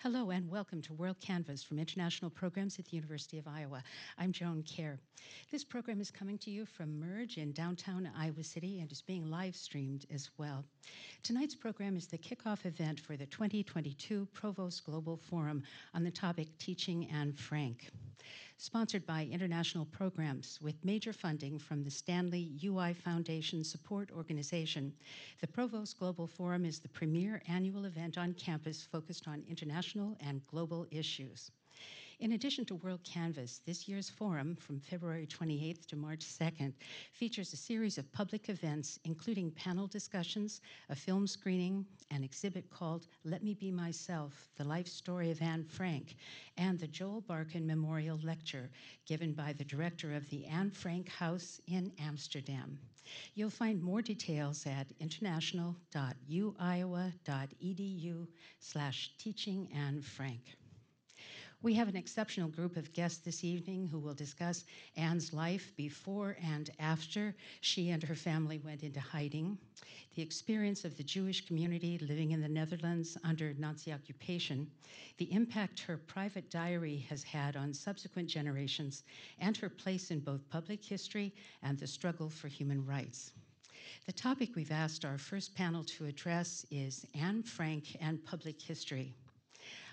Hello and welcome to WorldCanvass from International Programs at the University of Iowa. I'm Joan Kerr. This program is coming to you from Merge in downtown Iowa City and is being live streamed as well. Tonight's program is the kickoff event for the 2022 Provost Global Forum on the topic Teaching Anne Frank sponsored by International Programs with major funding from the Stanley UI Foundation Support Organization. The Provost Global Forum is the premier annual event on campus focused on international and global issues. In addition to WorldCanvass, this year's forum from February 28th to March 2nd features a series of public events, including panel discussions, a film screening, an exhibit called Let Me Be Myself, The Life Story of Anne Frank, and the Joel Barkan Memorial Lecture given by the director of the Anne Frank House in Amsterdam. You'll find more details at international.uiowa.edu slash teaching Anne Frank. We have an exceptional group of guests this evening who will discuss Anne's life before and after she and her family went into hiding, the experience of the Jewish community living in the Netherlands under Nazi occupation, the impact her private diary has had on subsequent generations, and her place in both public history and the struggle for human rights. The topic we've asked our first panel to address is Anne Frank and public history.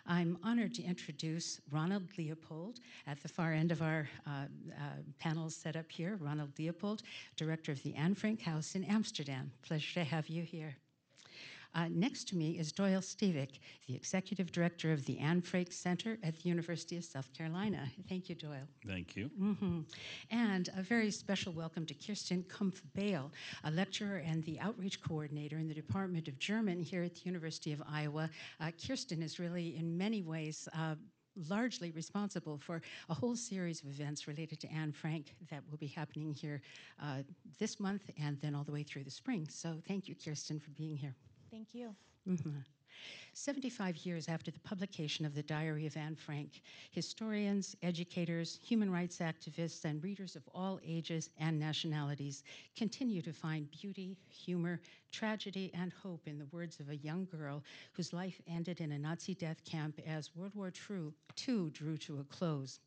I'm honored to introduce Ronald Leopold at the far end of our uh, uh, panel set up here. Ronald Leopold, director of the Anne Frank House in Amsterdam. Pleasure to have you here. Uh, next to me is Doyle Stevick, the Executive Director of the Anne Frank Center at the University of South Carolina. Thank you, Doyle. Thank you. Mm -hmm. And a very special welcome to Kirsten Kumpf-Baele, a lecturer and the outreach coordinator in the Department of German here at the University of Iowa. Uh, Kirsten is really, in many ways, uh, largely responsible for a whole series of events related to Anne Frank that will be happening here uh, this month and then all the way through the spring. So thank you, Kirsten, for being here. Thank you. Mm -hmm. 75 years after the publication of the Diary of Anne Frank, historians, educators, human rights activists, and readers of all ages and nationalities continue to find beauty, humor, tragedy, and hope in the words of a young girl whose life ended in a Nazi death camp as World War II drew to a close.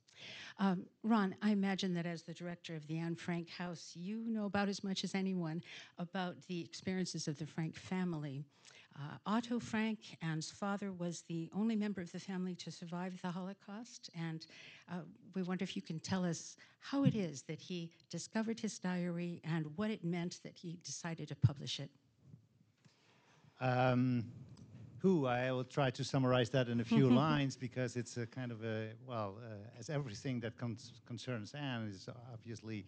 Um, Ron, I imagine that as the director of the Anne Frank House, you know about as much as anyone about the experiences of the Frank family. Uh, Otto Frank, Anne's father, was the only member of the family to survive the Holocaust, and uh, we wonder if you can tell us how it is that he discovered his diary and what it meant that he decided to publish it. Um, who. I will try to summarize that in a few lines because it's a kind of a, well, uh, as everything that concerns Anne is obviously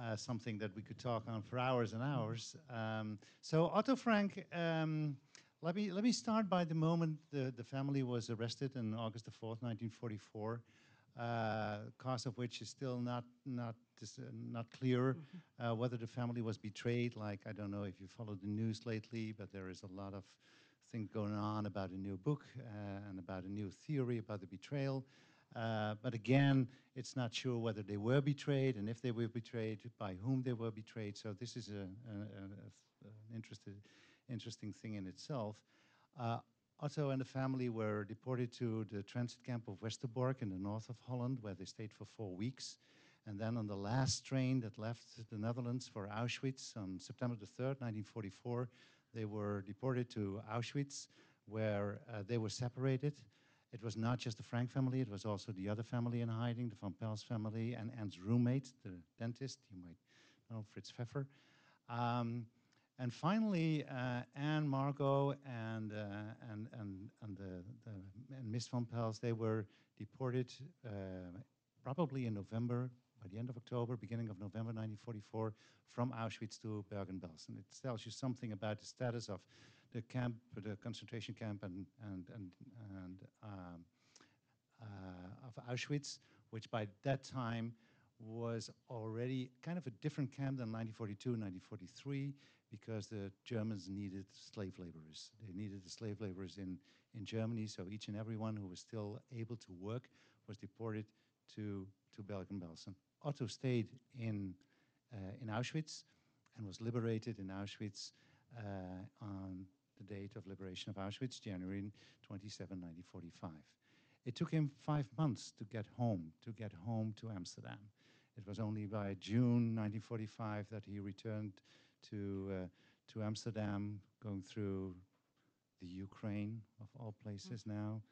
uh, something that we could talk on for hours and hours. Um, so Otto Frank, um, let me let me start by the moment the, the family was arrested on August the 4th, 1944. Uh, cause of which is still not not uh, not clear. Mm -hmm. uh, whether the family was betrayed, like I don't know if you followed the news lately, but there is a lot of thing going on about a new book uh, and about a new theory about the betrayal. Uh, but again, it's not sure whether they were betrayed and if they were betrayed, by whom they were betrayed. So this is a, a, a, an interesting, interesting thing in itself. Uh, Otto and the family were deported to the transit camp of Westerbork in the north of Holland, where they stayed for four weeks. And then on the last train that left the Netherlands for Auschwitz on September the 3rd, 1944, they were deported to Auschwitz, where uh, they were separated. It was not just the Frank family, it was also the other family in hiding, the Van Pels family, and Anne's roommate, the dentist, you might know, Fritz Pfeffer. Um, and finally, uh, Anne, Margot, and, uh, and, and, and, the, the, and Miss Van Pels, they were deported uh, probably in November by the end of October, beginning of November 1944, from Auschwitz to Bergen-Belsen. It tells you something about the status of the camp, the concentration camp, and and and and um, uh, of Auschwitz, which by that time was already kind of a different camp than 1942 1943 because the Germans needed slave laborers. They needed the slave laborers in, in Germany, so each and everyone who was still able to work was deported to, to Bergen-Belsen. Otto stayed in, uh, in Auschwitz and was liberated in Auschwitz uh, on the date of liberation of Auschwitz, January 27, 1945. It took him five months to get home, to get home to Amsterdam. It was only by June 1945 that he returned to, uh, to Amsterdam, going through the Ukraine, of all places mm. now,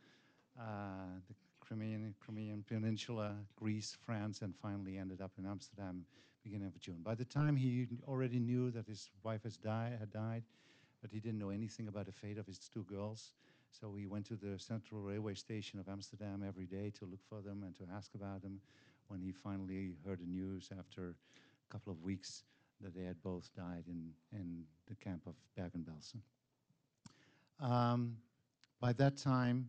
uh, the Crimean, Crimean Peninsula, Greece, France, and finally ended up in Amsterdam beginning of June. By the time he already knew that his wife has die, had died, but he didn't know anything about the fate of his two girls. So he went to the central railway station of Amsterdam every day to look for them and to ask about them. When he finally heard the news after a couple of weeks that they had both died in, in the camp of Bergen-Belsen. Um, by that time,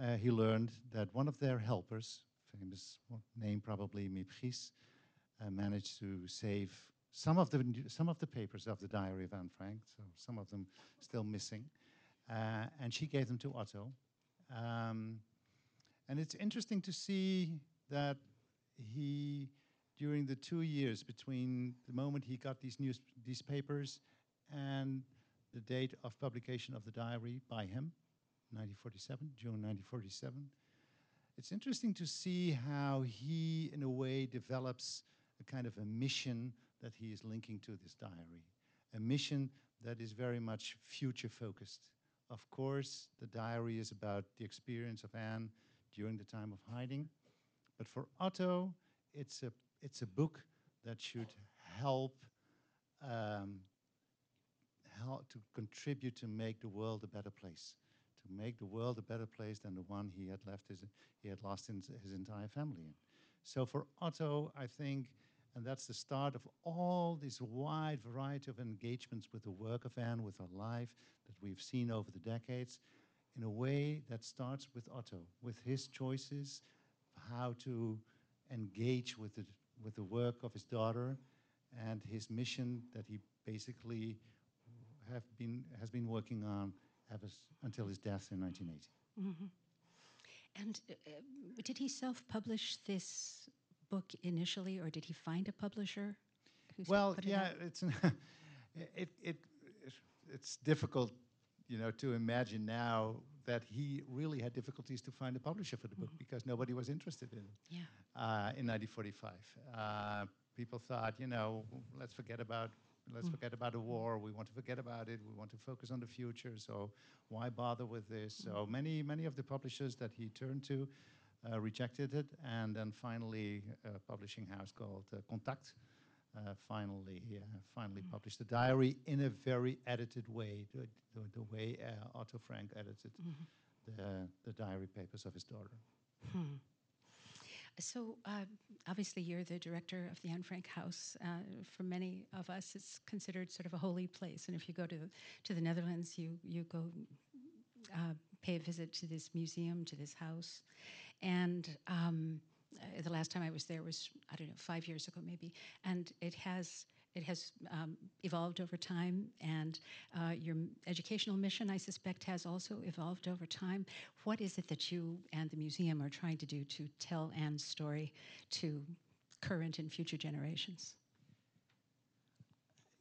uh, he learned that one of their helpers, famous name probably Miep Gies, uh, managed to save some of the some of the papers of the diary of Anne Frank, so some of them still missing, uh, and she gave them to Otto. Um, and it's interesting to see that he, during the two years between the moment he got these news these papers and the date of publication of the diary by him, 1947, June 1947. It's interesting to see how he, in a way, develops a kind of a mission that he is linking to this diary, a mission that is very much future focused. Of course, the diary is about the experience of Anne during the time of hiding, but for Otto, it's a, it's a book that should help um, help to contribute to make the world a better place, to make the world a better place than the one he had left his, he had lost his, his entire family in. So for Otto, I think, and that's the start of all this wide variety of engagements with the work of Anne, with her life that we've seen over the decades, in a way that starts with Otto, with his choices, how to engage with the, with the work of his daughter and his mission that he basically have been, has been working on until his death in 1980. Mm -hmm. And uh, did he self-publish this book initially, or did he find a publisher? well, yeah, it it's it, it it's difficult, you know, to imagine now that he really had difficulties to find a publisher for the book mm -hmm. because nobody was interested in it. Yeah. Uh, in 1945, uh, people thought, you know, let's forget about let's mm. forget about the war. We want to forget about it. We want to focus on the future. So why bother with this? So mm. many, many of the publishers that he turned to uh, rejected it. And then finally, a publishing house called uh, Contact uh, finally, uh, finally mm. published the diary in a very edited way, the, the, the way uh, Otto Frank edited mm -hmm. the, the diary papers of his daughter. Hmm. So uh, obviously you're the director of the Anne Frank House. Uh, for many of us, it's considered sort of a holy place. And if you go to, to the Netherlands, you, you go uh, pay a visit to this museum, to this house. And um, uh, the last time I was there was, I don't know, five years ago maybe. And it has it has um, evolved over time, and uh, your educational mission, I suspect, has also evolved over time. What is it that you and the museum are trying to do to tell Anne's story to current and future generations?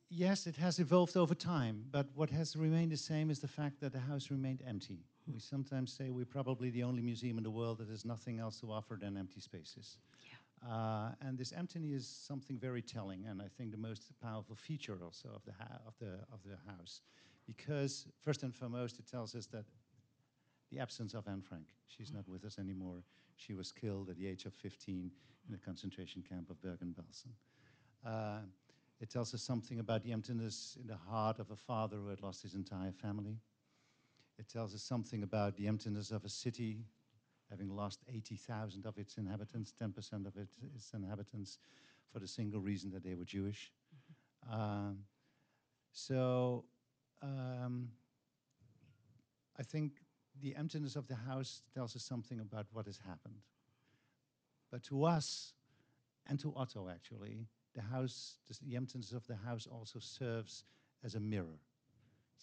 Yes, it has evolved over time, but what has remained the same is the fact that the house remained empty. We sometimes say we're probably the only museum in the world that has nothing else to offer than empty spaces. Uh, and this emptiness is something very telling, and I think the most powerful feature also of the, of the, of the house. Because, first and foremost, it tells us that the absence of Anne Frank. She's not with us anymore. She was killed at the age of 15 in the concentration camp of Bergen-Belsen. Uh, it tells us something about the emptiness in the heart of a father who had lost his entire family. It tells us something about the emptiness of a city having lost 80,000 of its inhabitants, 10% of its inhabitants, for the single reason that they were Jewish. Mm -hmm. um, so um, I think the emptiness of the house tells us something about what has happened. But to us, and to Otto actually, the house, the emptiness of the house also serves as a mirror.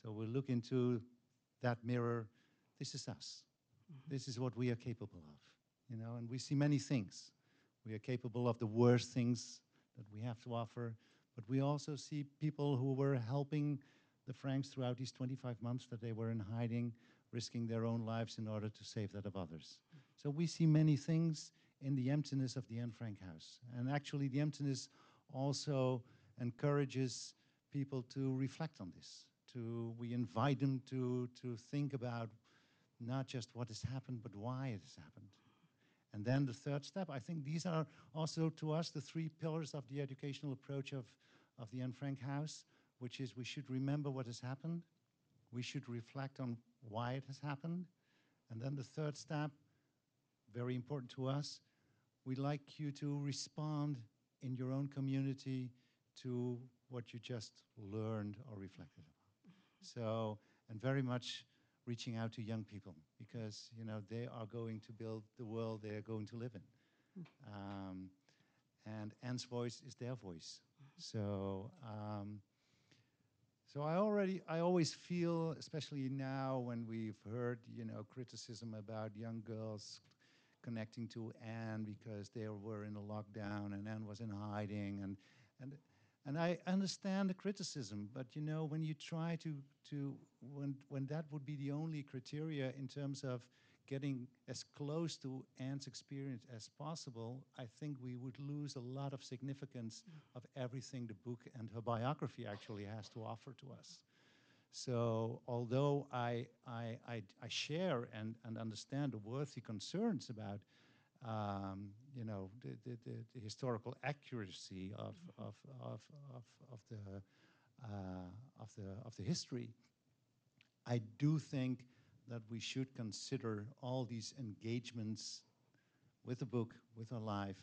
So we look into that mirror, this is us. -hmm. This is what we are capable of, you know, and we see many things. We are capable of the worst things that we have to offer, but we also see people who were helping the Franks throughout these 25 months that they were in hiding, risking their own lives in order to save that of others. So we see many things in the emptiness of the Anne Frank house. And actually, the emptiness also encourages people to reflect on this. To we invite them to to think about not just what has happened, but why it has happened. And then the third step, I think these are also to us the three pillars of the educational approach of, of the Anne Frank House, which is we should remember what has happened, we should reflect on why it has happened, and then the third step, very important to us, we'd like you to respond in your own community to what you just learned or reflected upon. So, and very much reaching out to young people because you know they are going to build the world they are going to live in. Um, and Anne's voice is their voice. So, um, so I already, I always feel, especially now when we've heard, you know, criticism about young girls connecting to Anne because they were in a lockdown and Anne was in hiding, and and and I understand the criticism, but you know, when you try to to when when that would be the only criteria in terms of getting as close to Anne's experience as possible, I think we would lose a lot of significance mm. of everything the book and her biography actually has to offer to us. So although I, I, I, I share and, and understand the worthy concerns about um, you know, the, the, the, the, historical accuracy of, of, of, of, of, the, uh, of, the, of the history, I do think that we should consider all these engagements with the book, with our life,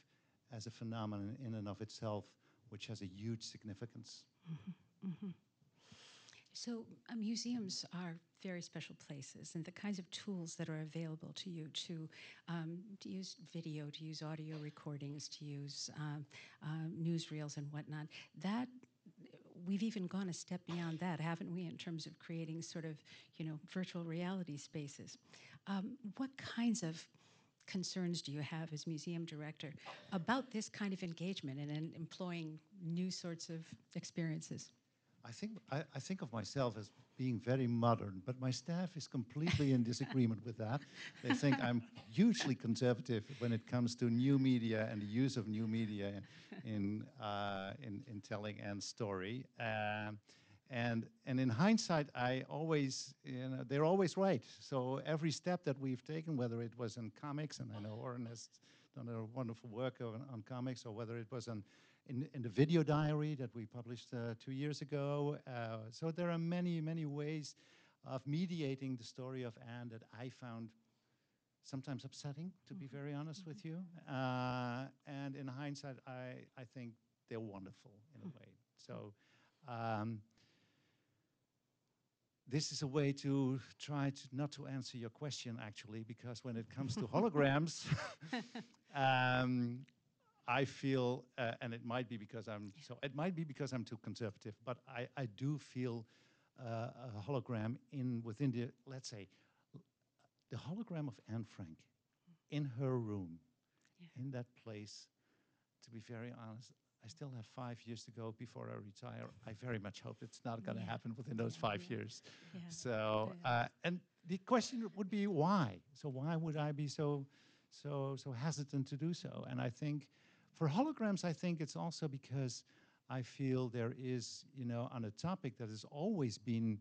as a phenomenon in and of itself, which has a huge significance. Mm -hmm, mm -hmm. So uh, museums are very special places, and the kinds of tools that are available to you to, um, to use video, to use audio recordings, to use uh, newsreels and whatnot, that we've even gone a step beyond that, haven't we, in terms of creating sort of, you know, virtual reality spaces. Um, what kinds of concerns do you have as museum director about this kind of engagement and, and employing new sorts of experiences? I think I, I, think of myself as being very modern, but my staff is completely in disagreement with that. They think I'm hugely conservative when it comes to new media and the use of new media in uh, in, in, telling Anne's story. Um, and and in hindsight, I always you know they're always right. So every step that we've taken, whether it was in comics, and I know Oren has done a wonderful work on, on comics, or whether it was on in, in the video diary that we published uh, two years ago. Uh, so there are many, many ways of mediating the story of Anne that I found sometimes upsetting, to mm -hmm. be mm-hmm. very honest mm -hmm. with you. Uh, and in hindsight, I, I think they're wonderful in a mm. way. So um, this is a way to try to not to answer your question actually, because when it comes to holograms, um, I feel, uh, and it might be because I'm so it might be because I'm too conservative, but I, I do feel uh, a hologram in within the let's say the hologram of Anne Frank in her room, yeah. in that place. To be very honest, I still have five years to go before I retire. I very much hope it's not going to yeah. happen within those five years. So, uh, and the question would be why? So why would I be so, so, so hesitant to do so? And I think for holograms, I think it's also because I feel there is, you know, on a topic that has always been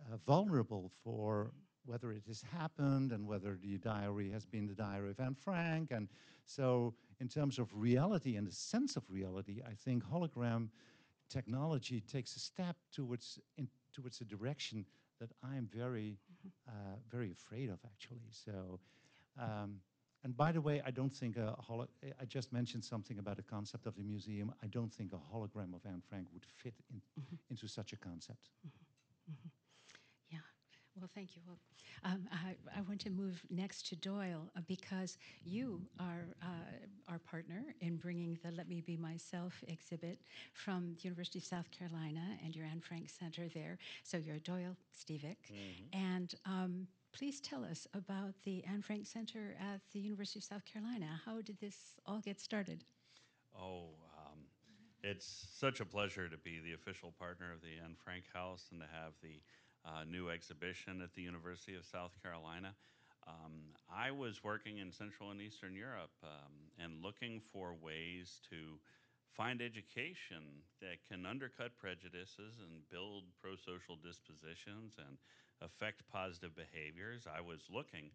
uh, vulnerable for whether it has happened and whether the diary has been the diary of Anne Frank. And so in terms of reality and the sense of reality, I think hologram technology takes a step towards, in, towards a direction that I'm very, mm -hmm. uh, very afraid of actually. So um, and by the way, I don't think a holo I just mentioned something about the concept of the museum. I don't think a hologram of Anne Frank would fit in, mm -hmm. into such a concept. Mm -hmm. Mm -hmm. Yeah. Well, thank you. Well, um, I, I, want to move next to Doyle uh, because you are uh, our partner in bringing the Let Me Be Myself exhibit from the University of South Carolina and your Anne Frank Center there. So you're Doyle Stevick. Mm-hmm. And um, Please tell us about the Anne Frank Center at the University of South Carolina. How did this all get started? Oh, um, It's such a pleasure to be the official partner of the Anne Frank House and to have the uh, new exhibition at the University of South Carolina. Um, I was working in Central and Eastern Europe um, and looking for ways to find education that can undercut prejudices and build pro social dispositions and affect positive behaviors. I was looking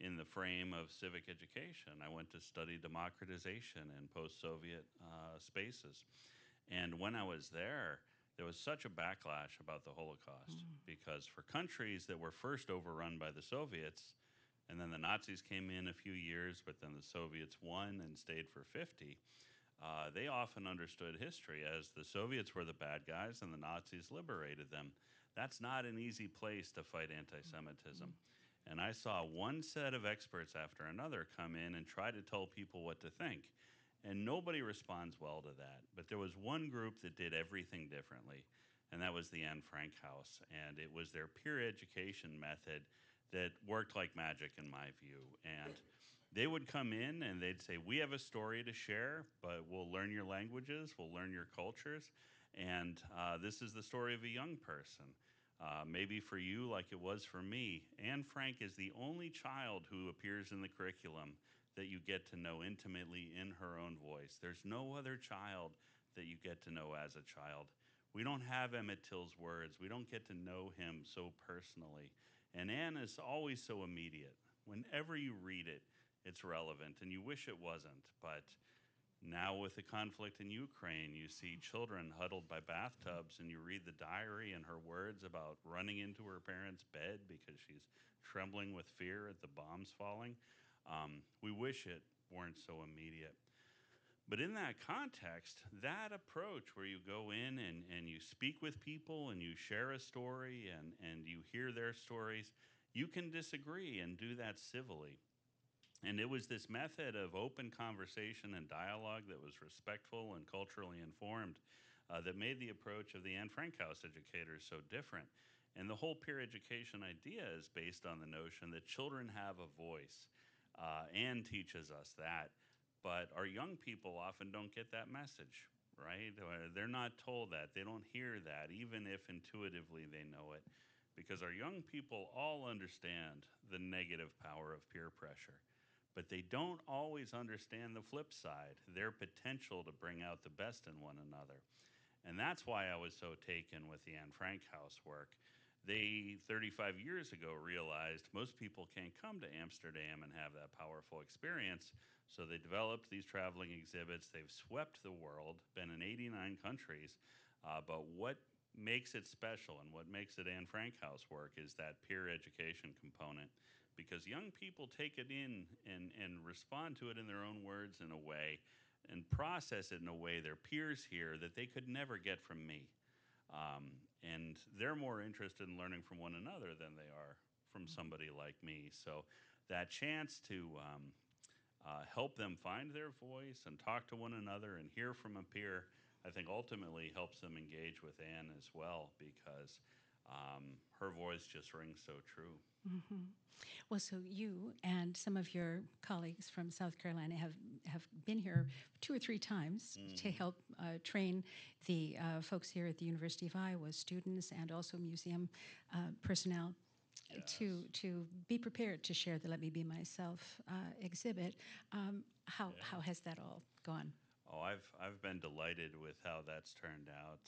in the frame of civic education. I went to study democratization in post Soviet uh, spaces. And when I was there, there was such a backlash about the Holocaust mm. because for countries that were first overrun by the Soviets, and then the Nazis came in a few years, but then the Soviets won and stayed for 50. Uh, they often understood history as the Soviets were the bad guys and the Nazis liberated them. That's not an easy place to fight anti Semitism. Mm-hmm. And I saw one set of experts after another come in and try to tell people what to think. And nobody responds well to that. But there was one group that did everything differently, and that was the Anne Frank House. And it was their peer education method that worked like magic in my view. And they would come in and they'd say, We have a story to share, but we'll learn your languages, we'll learn your cultures. And uh, this is the story of a young person. Uh, maybe for you, like it was for me, Anne Frank is the only child who appears in the curriculum that you get to know intimately in her own voice. There's no other child that you get to know as a child. We don't have Emmett Till's words. We don't get to know him so personally. And Anne is always so immediate. Whenever you read it, it's relevant, and you wish it wasn't. But now, with the conflict in Ukraine, you see children huddled by bathtubs, and you read the diary and her words about running into her parents' bed because she's trembling with fear at the bombs falling. Um, we wish it weren't so immediate. But in that context, that approach where you go in and, and you speak with people and you share a story and, and you hear their stories, you can disagree and do that civilly. And it was this method of open conversation and dialogue that was respectful and culturally informed uh, that made the approach of the Anne Frank House educators so different. And the whole peer education idea is based on the notion that children have a voice. Uh, Anne teaches us that. But our young people often don't get that message, right? They're not told that. They don't hear that, even if intuitively they know it. Because our young people all understand the negative power of peer pressure but they don't always understand the flip side, their potential to bring out the best in one another. And that's why I was so taken with the Anne Frank House work. They, 35 years ago, realized most people can't come to Amsterdam and have that powerful experience. So they developed these traveling exhibits. They've swept the world, been in 89 countries. Uh, but what makes it special and what makes it Anne Frank House work is that peer education component because young people take it in and, and respond to it in their own words in a way and process it in a way their peers hear that they could never get from me. Um, and they're more interested in learning from one another than they are from somebody like me. So that chance to um, uh, help them find their voice and talk to one another and hear from a peer, I think ultimately helps them engage with Anne as well because um, her voice just rings so true. Mm-hmm. Well, so you and some of your colleagues from South Carolina have, have been here two or three times mm. to help uh, train the uh, folks here at the University of Iowa, students and also museum uh, personnel. Yes. To to be prepared to share the "Let Me Be Myself" uh, exhibit, um, how yeah. how has that all gone? Oh, I've I've been delighted with how that's turned out.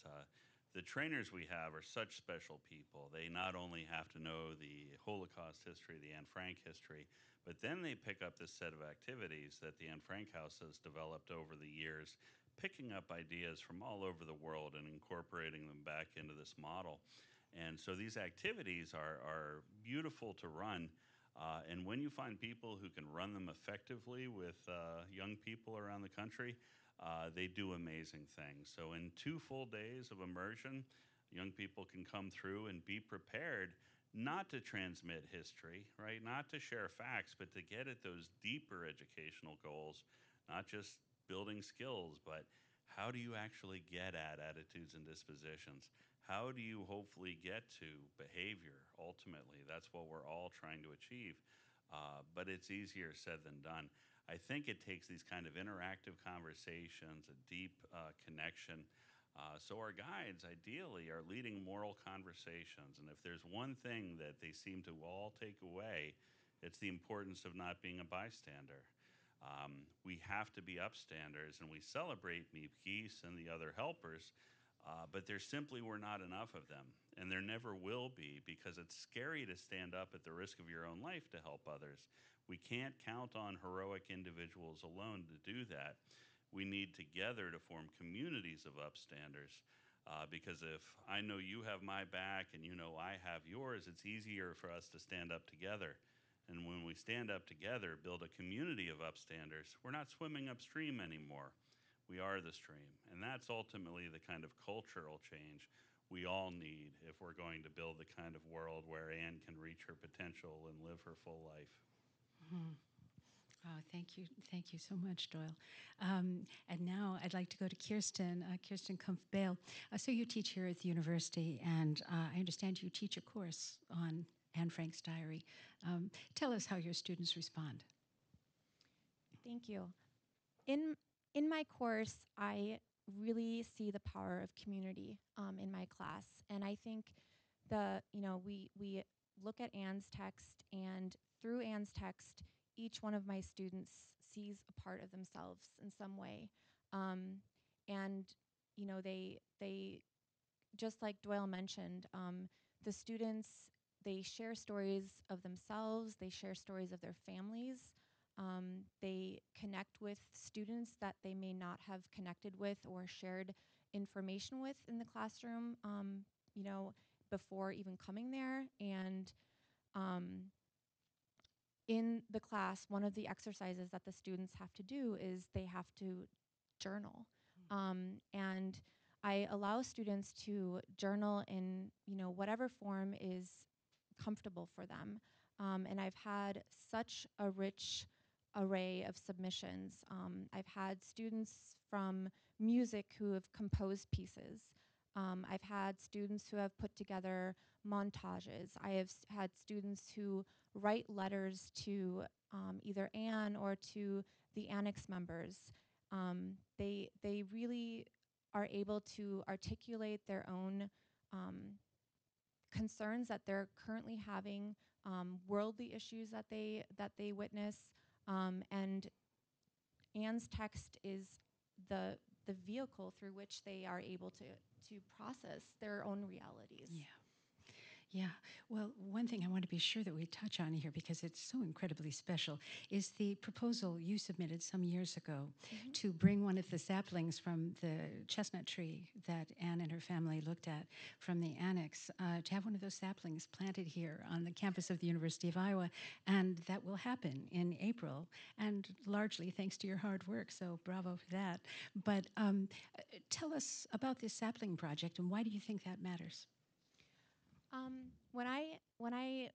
The trainers we have are such special people. They not only have to know the Holocaust history, the Anne Frank history, but then they pick up this set of activities that the Anne Frank House has developed over the years, picking up ideas from all over the world and incorporating them back into this model. And so these activities are, are beautiful to run. Uh, and when you find people who can run them effectively with uh, young people around the country, uh, they do amazing things. So, in two full days of immersion, young people can come through and be prepared not to transmit history, right? Not to share facts, but to get at those deeper educational goals, not just building skills, but how do you actually get at attitudes and dispositions? How do you hopefully get to behavior ultimately? That's what we're all trying to achieve. Uh, but it's easier said than done. I think it takes these kind of interactive conversations, a deep uh, connection. Uh, so our guides ideally are leading moral conversations. And if there's one thing that they seem to all take away, it's the importance of not being a bystander. Um, we have to be upstanders, and we celebrate Miep and the other helpers, uh, but there simply were not enough of them, and there never will be because it's scary to stand up at the risk of your own life to help others. We can't count on heroic individuals alone to do that. We need together to form communities of upstanders. Uh, because if I know you have my back and you know I have yours, it's easier for us to stand up together. And when we stand up together, build a community of upstanders, we're not swimming upstream anymore. We are the stream. And that's ultimately the kind of cultural change we all need if we're going to build the kind of world where Anne can reach her potential and live her full life. Mm-hmm. Oh, thank you. Thank you so much, Doyle. Um, and now I'd like to go to Kirsten, uh, Kirsten Kumpf Baele. Uh, so you teach here at the university, and uh, I understand you teach a course on Anne Frank's diary. Um, tell us how your students respond. Thank you. In in my course, I really see the power of community um, in my class, and I think the you know we we look at Anne's text, and through Anne's text, each one of my students sees a part of themselves in some way, um, and you know they they just like Doyle mentioned, um, the students they share stories of themselves, they share stories of their families. Um, they connect with students that they may not have connected with or shared information with in the classroom, um, you know, before even coming there. And um, in the class, one of the exercises that the students have to do is they have to journal. Mm. and I allow students to journal in, you know, whatever form is comfortable for them. Um, and I've had such a rich array of submissions. Um, I've had students from music who have composed pieces. Um, I've had students who have put together montages. I have had students who write letters to um, either Anne or to the annex members. Um, they, they really are able to articulate their own um, concerns that they're currently having, um, worldly issues that they that they witness, um, and Anne's text is the the vehicle through which they are able to to process their own realities. Yeah. Yeah. Well, one thing I want to be sure that we touch on here because it's so incredibly special is the proposal you submitted some years ago mm-hmm. to bring one of the saplings from the chestnut tree that Anne and her family looked at from the annex uh, to have one of those saplings planted here on the campus of the University of Iowa. And that will happen in April, and largely thanks to your hard work. So bravo for that. But um, tell us about this sapling project and why do you think that matters? Um, when I when I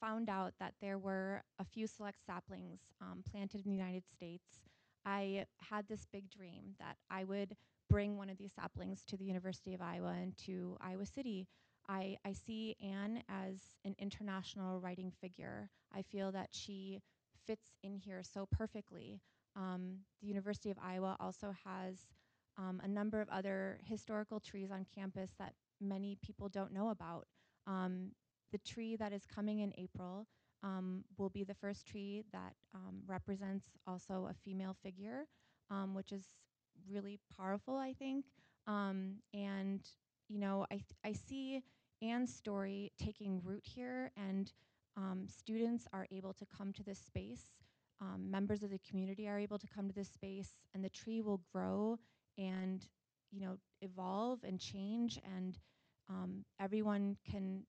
found out that there were a few select saplings um, planted in the United States, I had this big dream that I would bring one of these saplings to the University of Iowa and to Iowa City. I, I see Anne as an international writing figure. I feel that she fits in here so perfectly. Um, the University of Iowa also has um, a number of other historical trees on campus that many people don't know about. Um, the tree that is coming in April um, will be the first tree that um, represents also a female figure, um, which is really powerful, I think. Um, and, you know, I, I see Anne's story taking root here, and um, students are able to come to this space. members of the community are able to come to this space, and the tree will grow and, you know, evolve and change and um, everyone can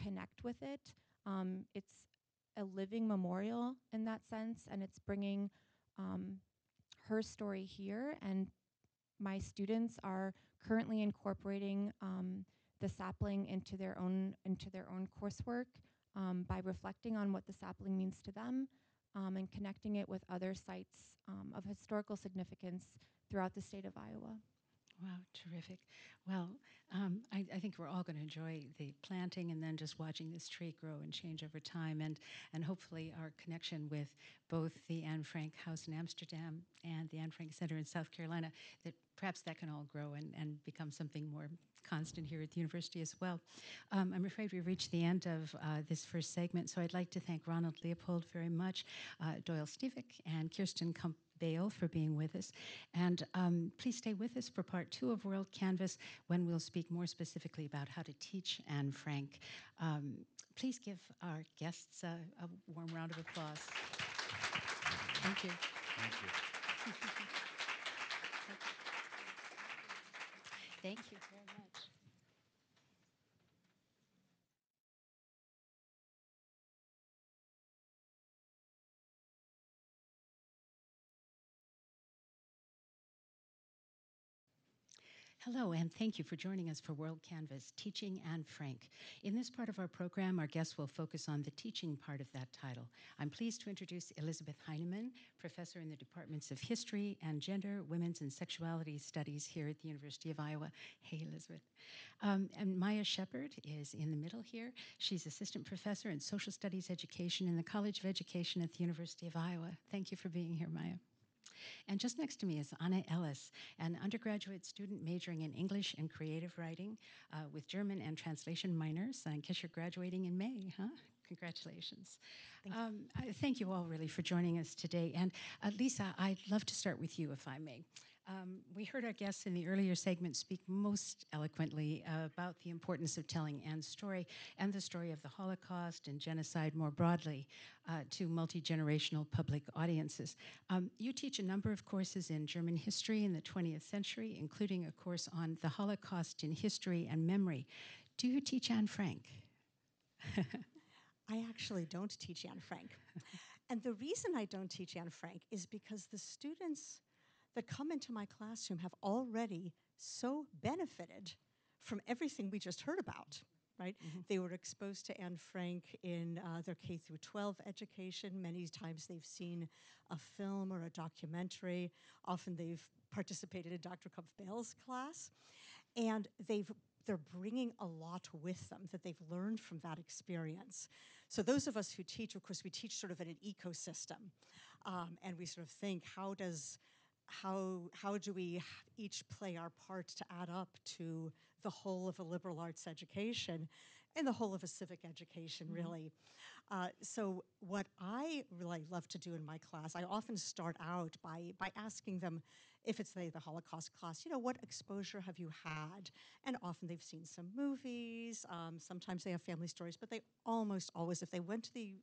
connect with it. Um, it's a living memorial in that sense, and it's bringing um, her story here. And my students are currently incorporating um, the sapling into their own into their own coursework um, by reflecting on what the sapling means to them um, and connecting it with other sites of historical significance throughout the state of Iowa. Wow, terrific. Well, um, I, I, think we're all going to enjoy the planting and then just watching this tree grow and change over time, and, and hopefully our connection with both the Anne Frank House in Amsterdam and the Anne Frank Center in South Carolina, that perhaps that can all grow and, and become something more constant here at the university as well. Um, I'm afraid we've reached the end of uh, this first segment, so I'd like to thank Ronald Leopold very much, uh, Doyle Stevick, and Kirsten Kumpf Baele for being with us. And um, please stay with us for part two of WorldCanvass when we'll speak more specifically about how to teach Anne Frank. Um, please give our guests a, a warm round of applause. Thank you. Thank you. Thank you very much. Hello, and thank you for joining us for World Canvas Teaching Anne Frank. In this part of our program, our guests will focus on the teaching part of that title. I'm pleased to introduce Elizabeth Heineman, professor in the departments of History and Gender, Women's, and Sexuality Studies here at the University of Iowa. Hey, Elizabeth. Um, and Maya Shepard is in the middle here. She's assistant professor in social studies education in the College of Education at the University of Iowa. Thank you for being here, Maya. And just next to me is Anna Ellis, an undergraduate student majoring in English and creative writing uh, with German and translation minors. And guess you're graduating in May, huh? Congratulations. Thank, um, I, thank you all really for joining us today. And uh, Lisa, I'd love to start with you, if I may. Um, we heard our guests in the earlier segment speak most eloquently uh, about the importance of telling Anne's story and the story of the Holocaust and genocide more broadly uh, to multi generational public audiences. Um, you teach a number of courses in German history in the 20th century, including a course on the Holocaust in history and memory. Do you teach Anne Frank? I actually don't teach Anne Frank. and the reason I don't teach Anne Frank is because the students that come into my classroom have already so benefited from everything we just heard about right? Mm-hmm. They were exposed to Anne Frank in uh, their K through 12 education. Many times they've seen a film or a documentary. Often they've participated in Dr. Kumpf-Baele's class, and they've they're bringing a lot with them that they've learned from that experience. So those of us who teach, of course, we teach sort of in an ecosystem, um, and we sort of think, how does how, how do we each play our part to add up to the whole of a liberal arts education and the whole of a civic education, mm-hmm. really? Uh, so, what I really love to do in my class, I often start out by, by asking them if it's the, the Holocaust class, you know, what exposure have you had? And often they've seen some movies, um, sometimes they have family stories, but they almost always, if they went to the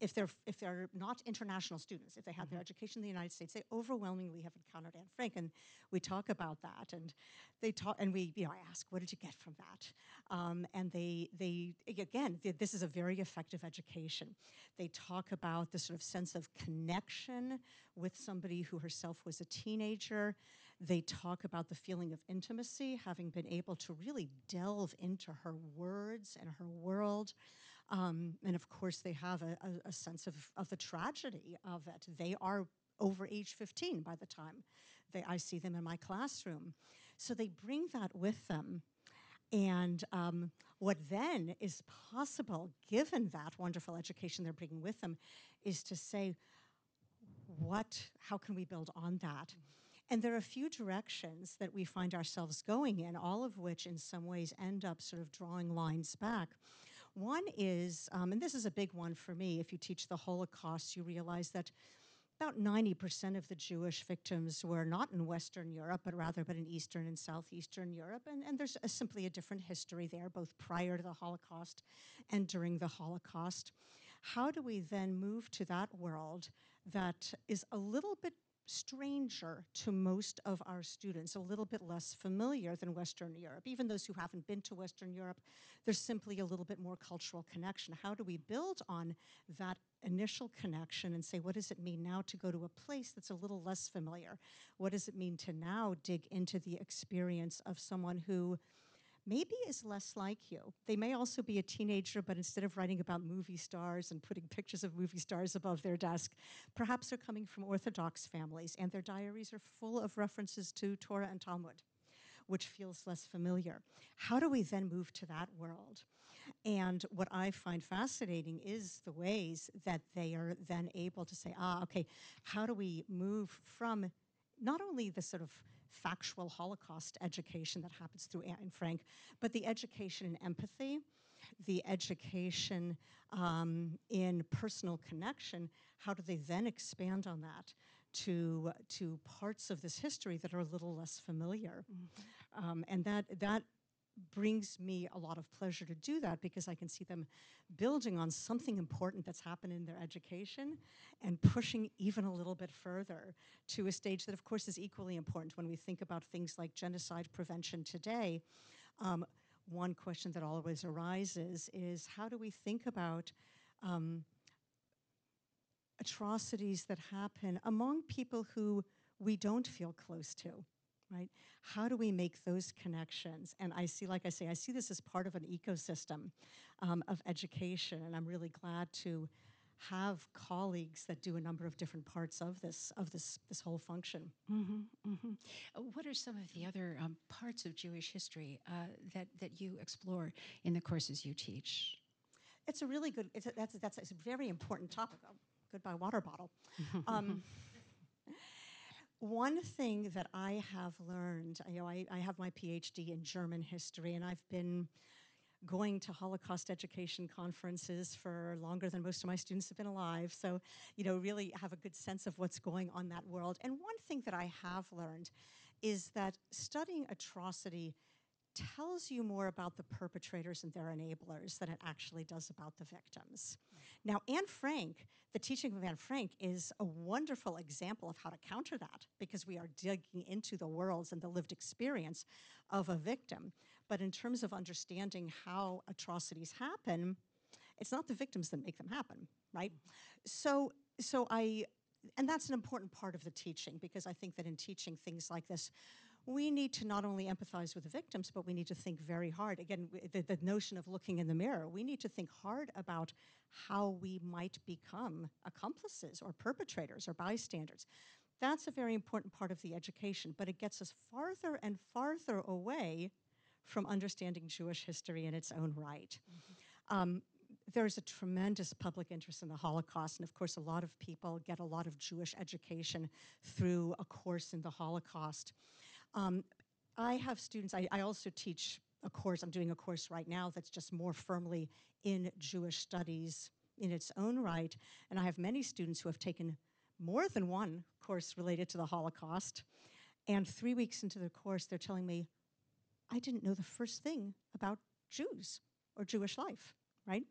if they're if they're not international students, if they had mm-hmm. their education in the United States, they overwhelmingly have encountered Anne Frank, and we talk about that, and they talk, and we you know I ask, what did you get from that? Um, and they they again, this is a very effective education. They talk about the sort of sense of connection with somebody who herself was a teenager. They talk about the feeling of intimacy, having been able to really delve into her words and her world. Um, and of course, they have a, a, a, sense of, of the tragedy of it. They are over age 15 by the time they, I see them in my classroom. So they bring that with them. And um, what then is possible, given that wonderful education they're bringing with them, is to say, what, how can we build on that? And there are a few directions that we find ourselves going in, all of which in some ways end up sort of drawing lines back. One is, um, and this is a big one for me, if you teach the Holocaust, you realize that about 90% of the Jewish victims were not in Western Europe, but rather but in Eastern and Southeastern Europe. And, and there's a, simply a different history there, both prior to the Holocaust and during the Holocaust. How do we then move to that world that is a little bit stranger to most of our students, a little bit less familiar than Western Europe. Even those who haven't been to Western Europe, there's simply a little bit more cultural connection. How do we build on that initial connection and say, what does it mean now to go to a place that's a little less familiar? What does it mean to now dig into the experience of someone who maybe is less like you. They may also be a teenager, but instead of writing about movie stars and putting pictures of movie stars above their desk, perhaps they're coming from Orthodox families and their diaries are full of references to Torah and Talmud. which feels less familiar. How do we then move to that world? And what I find fascinating is the ways that they are then able to say, ah, okay, how do we move from not only the sort of factual Holocaust education that happens through Anne Frank, but the education in empathy, the education um, in personal connection, how do they then expand on that to, to parts of this history that are a little less familiar? Mm-hmm. Um, and that, that brings me a lot of pleasure to do that because I can see them building on something important that's happened in their education and pushing even a little bit further to a stage that, of course, is equally important when we think about things like genocide prevention today. Um, one question that always arises is how do we think about um, atrocities that happen among people who we don't feel close to? Right? How do we make those connections? And I see, like I say, I see this as part of an ecosystem um, of education, and I'm really glad to have colleagues that do a number of different parts of this of this this whole function. Mm-hmm, mm-hmm. What are some of the other um, parts of Jewish history uh, that that you explore in the courses you teach? It's a really good. It's a, that's that's a very important topic. Oh, goodbye water bottle. um, one thing that I have learned, you know, I, I have my PhD in German history, and I've been going to Holocaust education conferences for longer than most of my students have been alive. So, you know, really have a good sense of what's going on that world. And one thing that I have learned is that studying atrocity tells you more about the perpetrators and their enablers than it actually does about the victims. Now, Anne Frank, the teaching of Anne Frank, is a wonderful example of how to counter that because we are digging into the worlds and the lived experience of a victim. But in terms of understanding how atrocities happen, it's not the victims that make them happen, right? So, so I, and that's an important part of the teaching because I think that in teaching things like this, we need to not only empathize with the victims, but we need to think very hard. Again, the, the, notion of looking in the mirror, we need to think hard about how we might become accomplices or perpetrators or bystanders. That's a very important part of the education, but it gets us farther and farther away from understanding Jewish history in its own right. Mm-hmm. Um, there's a tremendous public interest in the Holocaust, and of course, a lot of people get a lot of Jewish education through a course in the Holocaust. Um, I have students, I, I also teach a course, I'm doing a course right now that's just more firmly in Jewish studies in its own right. And I have many students who have taken more than one course related to the Holocaust. And three weeks into the course, they're telling me, I didn't know the first thing about Jews or Jewish life, right?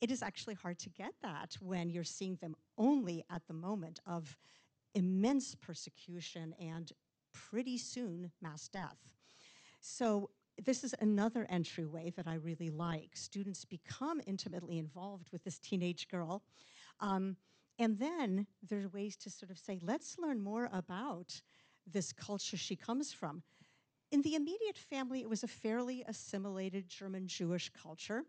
It is actually hard to get that when you're seeing them only at the moment of immense persecution and pretty soon mass death. So this is another entryway that I really like. Students become intimately involved with this teenage girl. Um, and then there are ways to sort of say, let's learn more about this culture she comes from. In the immediate family, it was a fairly assimilated German Jewish culture.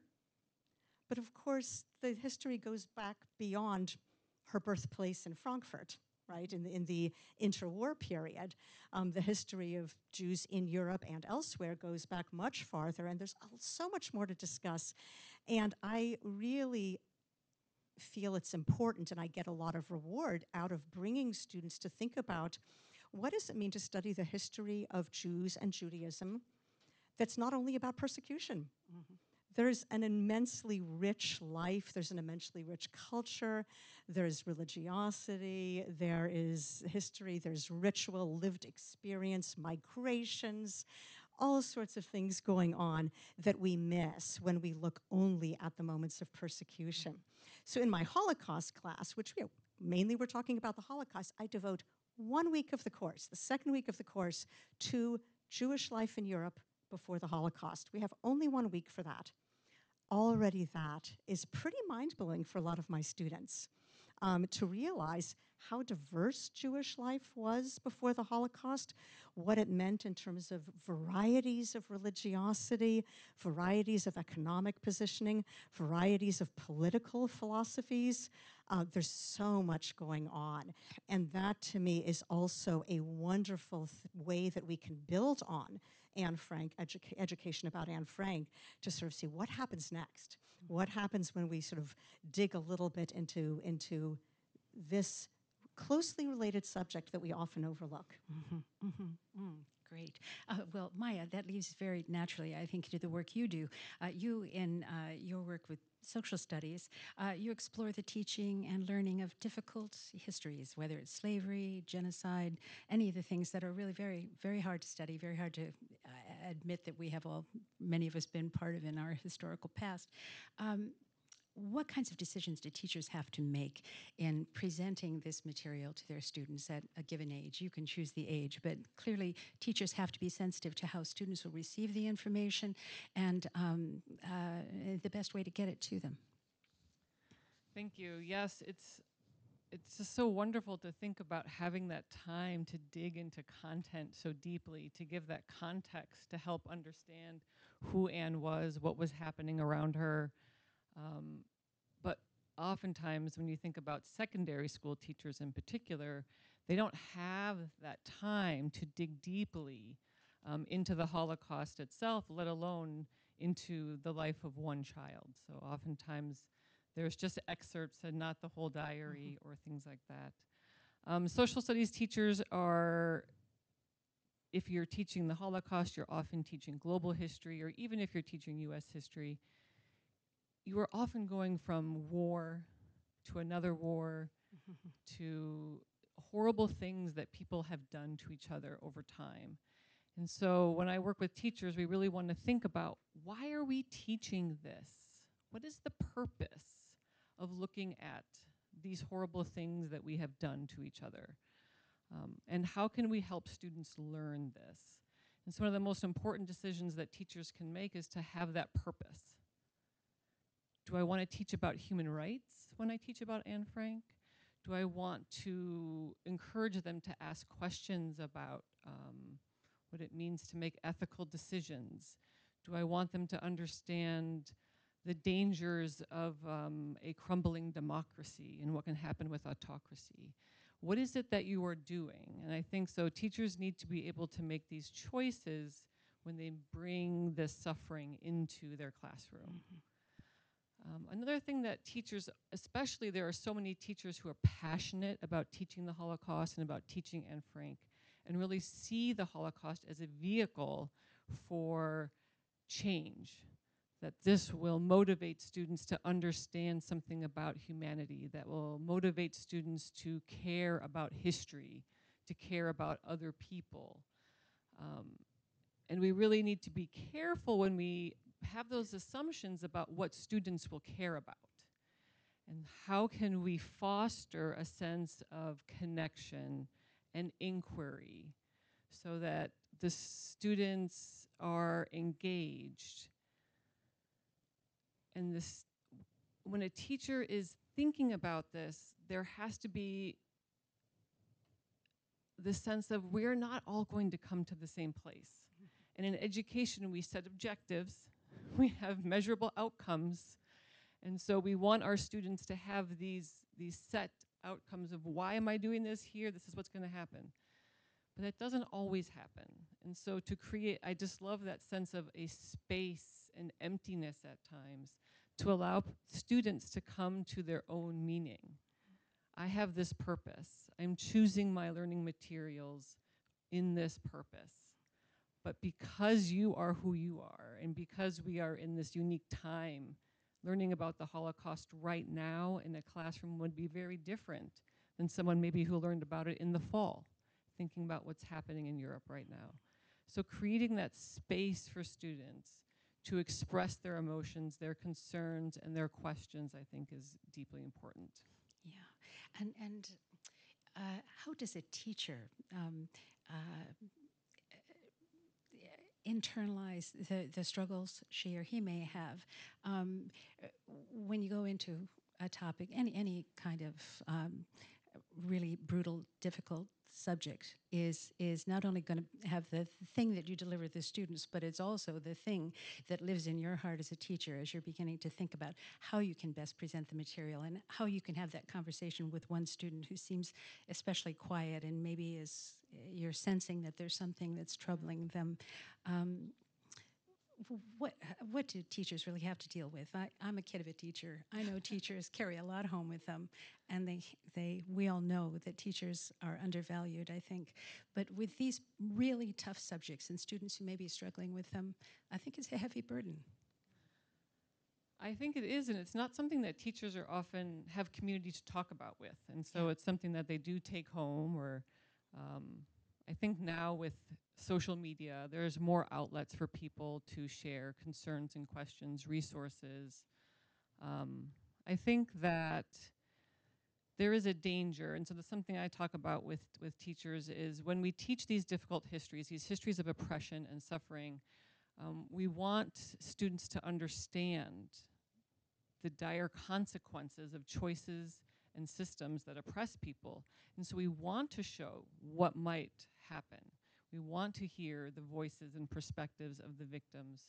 But of course, the history goes back beyond her birthplace in Frankfurt right, in the, in the interwar period. Um, the history of Jews in Europe and elsewhere goes back much farther, and there's so much more to discuss. And I really feel it's important, and I get a lot of reward out of bringing students to think about what does it mean to study the history of Jews and Judaism that's not only about persecution. Mm-hmm there's an immensely rich life, there's an immensely rich culture, there's religiosity, there is history, there's ritual, lived experience, migrations, all sorts of things going on that we miss when we look only at the moments of persecution. So in my Holocaust class, which mainly we're talking about the Holocaust, I devote one week of the course, the second week of the course, to Jewish life in Europe before the Holocaust. We have only one week for that already that is pretty mind blowing for a lot of my students um, to realize how diverse Jewish life was before the Holocaust, what it meant in terms of varieties of religiosity, varieties of economic positioning, varieties of political philosophies. Uh, there's so much going on. And that to me is also a wonderful way that we can build on Anne Frank, educa- education about Anne Frank, to sort of see what happens next. What happens when we sort of dig a little bit into, into this closely related subject that we often overlook. Mm-hmm, mm, great. Uh, well, Maya, that leads very naturally, I think, to the work you do. Uh, you, in uh, your work with social studies, uh, you explore the teaching and learning of difficult histories, whether it's slavery, genocide, any of the things that are really very, very hard to study, very hard to uh, admit that we have all, many of us, been part of in our historical past. Um, what kinds of decisions do teachers have to make in presenting this material to their students at a given age? You can choose the age, but clearly teachers have to be sensitive to how students will receive the information and um, uh, the best way to get it to them. Thank you. Yes, it's it's just so wonderful to think about having that time to dig into content so deeply, to give that context to help understand who Anne was, what was happening around her, um, but oftentimes, when you think about secondary school teachers in particular, they don't have that time to dig deeply um, into the Holocaust itself, let alone into the life of one child. So oftentimes, there's just excerpts and not the whole diary mm -hmm. or things like that. Um, social studies teachers are if you're teaching the Holocaust, you're often teaching global history, or even if you're teaching US history, you are often going from war to another war to horrible things that people have done to each other over time. And so when I work with teachers, we really want to think about why are we teaching this? What is the purpose of looking at these horrible things that we have done to each other? Um, and how can we help students learn this? And so one of the most important decisions that teachers can make is to have that purpose. Do I want to teach about human rights when I teach about Anne Frank? Do I want to encourage them to ask questions about um, what it means to make ethical decisions? Do I want them to understand the dangers of um, a crumbling democracy and what can happen with autocracy? What is it that you are doing? And I think so teachers need to be able to make these choices when they bring this suffering into their classroom. Mm -hmm. Um, another thing that teachers, especially there are so many teachers who are passionate about teaching the Holocaust and about teaching Anne Frank and really see the Holocaust as a vehicle for change, that this will motivate students to understand something about humanity, that will motivate students to care about history, to care about other people. Um, and we really need to be careful when we have those assumptions about what students will care about. And how can we foster a sense of connection and inquiry so that the students are engaged? And this, when a teacher is thinking about this, there has to be the sense of we're not all going to come to the same place. And in education, we set objectives we have measurable outcomes. And so we want our students to have these, these set outcomes of why am I doing this here? This is what's going to happen. But that doesn't always happen. And so to create, I just love that sense of a space and emptiness at times to allow students to come to their own meaning. I have this purpose. I'm choosing my learning materials in this purpose. But because you are who you are, and because we are in this unique time, learning about the Holocaust right now in a classroom would be very different than someone maybe who learned about it in the fall, thinking about what's happening in Europe right now. So creating that space for students to express their emotions, their concerns, and their questions, I think is deeply important. Yeah, and, and uh, how does a teacher um, uh, internalize the, the struggles she or he may have. Um, when you go into a topic, any, any kind of um, really brutal, difficult subject is is not only going to have the thing that you deliver to the students, but it's also the thing that lives in your heart as a teacher as you're beginning to think about how you can best present the material and how you can have that conversation with one student who seems especially quiet and maybe is you're sensing that there's something that's troubling them. Um, what what do teachers really have to deal with? I, I'm a kid of a teacher. I know teachers carry a lot home with them, and they they we all know that teachers are undervalued. I think, but with these really tough subjects and students who may be struggling with them, I think it's a heavy burden. I think it is, and it's not something that teachers are often have community to talk about with, and so Yeah. it's something that they do take home. Or um, I think now with social media, there's more outlets for people to share concerns and questions, resources. Um, I think that there is a danger, and so that's something I talk about with with teachers is when we teach these difficult histories, these histories of oppression and suffering. Um, we want students to understand the dire consequences of choices and systems that oppress people. And so we want to show what might happen. We want to hear the voices and perspectives of the victims.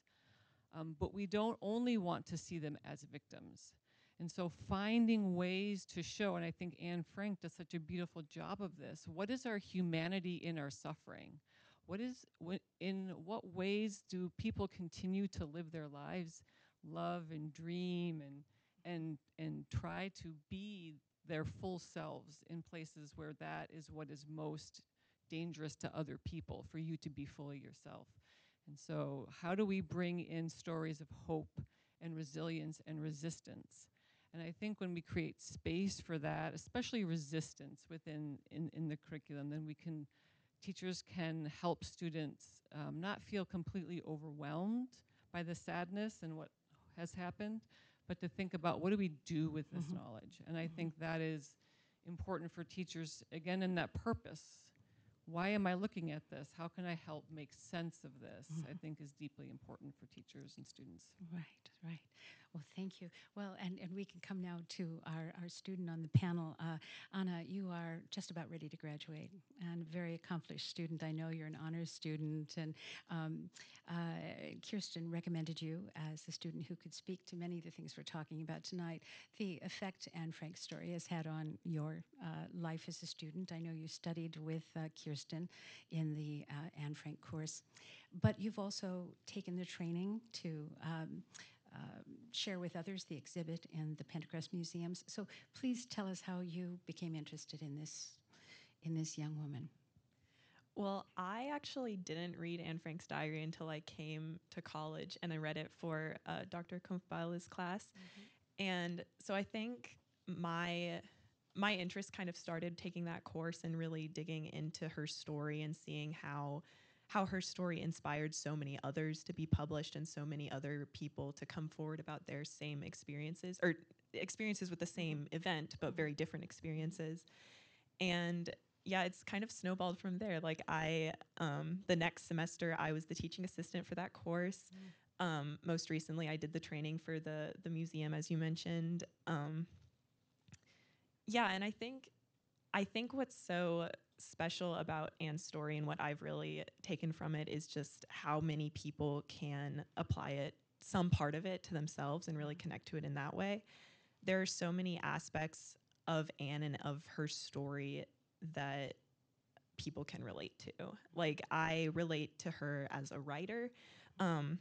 Um, but we don't only want to see them as victims. And so finding ways to show, and I think Anne Frank does such a beautiful job of this, what is our humanity in our suffering? What is, in what ways do people continue to live their lives, love and dream and, and, and try to be their full selves in places where that is what is most dangerous to other people, for you to be fully yourself. And so, how do we bring in stories of hope and resilience and resistance? And I think when we create space for that, especially resistance within in, in the curriculum, then we can teachers can help students um, not feel completely overwhelmed by the sadness and what has happened, but to think about what do we do with this Mhm. knowledge. And I think that is important for teachers, again, in that purpose. Why am I looking at this? How can I help make sense of this? I mm-hmm. think is deeply important for teachers and students. Right, right. Well, thank you. Well, and, and we can come now to our, our student on the panel. Uh, Anna, you are just about ready to graduate and a very accomplished student. I know you're an honors student, and um, uh, Kirsten recommended you as the student who could speak to many of the things we're talking about tonight. The effect Anne Frank's story has had on your uh, life as a student. I know you studied with uh, Kirsten in the uh, Anne Frank course, but you've also taken the training to. Um, uh, share with others the exhibit in the Pentacrest museums. So please tell us how you became interested in this in this young woman. Well, I actually didn't read Anne Frank's diary until I came to college and I read it for uh, Dr. Kumpf-Baele's class. And so I think my my interest kind of started taking that course and really digging into her story and seeing how how her story inspired so many others to be published and so many other people to come forward about their same experiences or experiences with the same event but very different experiences. And yeah, it's kind of snowballed from there. Like I, um, the next semester, I was the teaching assistant for that course. Um, most recently, I did the training for the the museum, as you mentioned. Um, yeah, and I think, I think what's so special about Anne's story and what I've really taken from it is just how many people can apply it, some part of it, to themselves and really connect to it in that way. There are so many aspects of Anne and of her story that people can relate to. Like I relate to her as a writer. Um,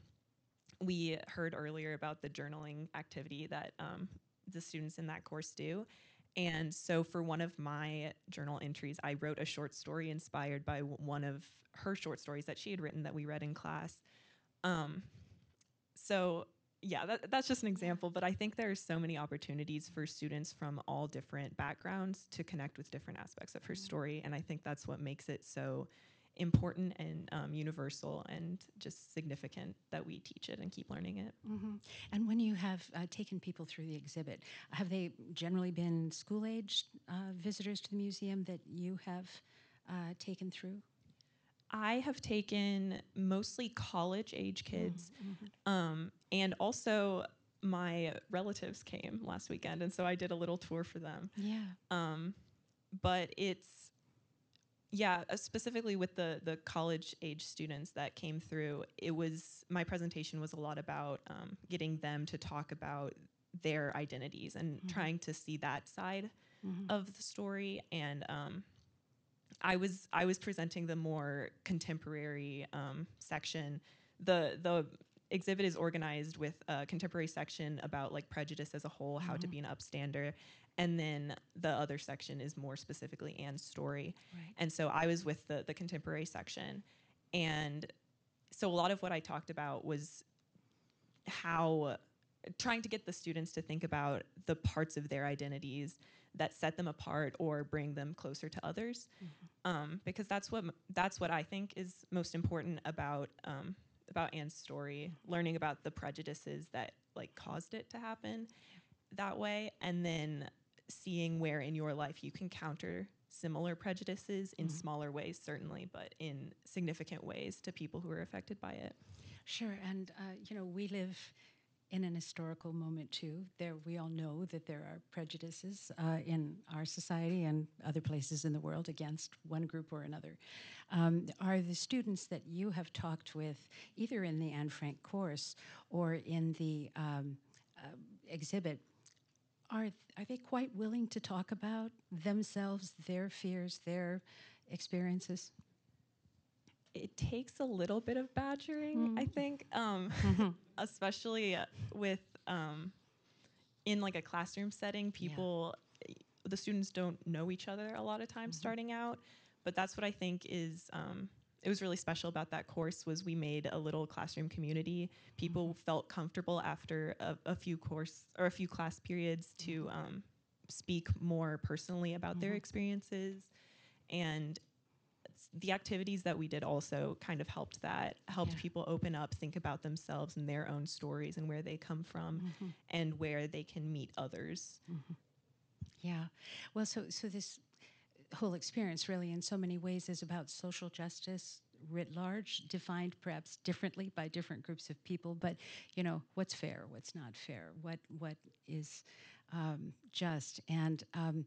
we heard earlier about the journaling activity that um, the students in that course do. And so, for one of my journal entries, I wrote a short story inspired by one of her short stories that she had written that we read in class. Um, so, yeah, that, that's just an example, but I think there are so many opportunities for students from all different backgrounds to connect with different aspects of her story. And I think that's what makes it so important and um, universal and just significant that we teach it and keep learning it. hmm And when you have uh, taken people through the exhibit, have they generally been school age uh, visitors to the museum that you have uh, taken through? I have taken mostly college age kids, Mhm. um, and also my relatives came last weekend, and so I did a little tour for them. Yeah. Um, but it's yeah, uh, specifically with the the college age students that came through, it was my presentation was a lot about um, getting them to talk about their identities and Mhm. trying to see that side Mhm. of the story. And um, I was I was presenting the more contemporary um, section. The the exhibit is organized with a contemporary section about like prejudice as a whole, how to Mhm. be an upstander, and then the other section is more specifically Anne's story. Right. And so I was with the the contemporary section, and so a lot of what I talked about was how trying to get the students to think about the parts of their identities that set them apart or bring them closer to others, um, because that's what that's what I think is most important about um, about Anne's story. Learning about the prejudices that like caused it to happen that way, and then seeing where in your life you can counter similar prejudices in Mhm. smaller ways, certainly, but in significant ways to people who are affected by it. Sure, and uh, you know we live in an historical moment too. There, we all know that there are prejudices uh, in our society and other places in the world against one group or another. Um, are the students that you have talked with, either in the Anne Frank course or in the um, uh, exhibit, are are they quite willing to talk about themselves, their fears, their experiences? it takes a little bit of badgering, I think, um, especially uh, with um, in like a classroom setting. People, the students don't know each other a lot of times Mhm. starting out, but that's what I think is. Um, it was really special about that course was we made a little classroom community. People felt comfortable after a, a few course or a few class periods to um, speak more personally about their Mhm. experiences, and the activities that we did also kind of helped that helped Yeah. people open up think about themselves and their own stories and where they come from Mhm. and where they can meet others Yeah. Well, so so this whole experience really in so many ways is about social justice writ large, defined perhaps differently by different groups of people, but you know, what's fair, what's not fair, what what is um, just. And um,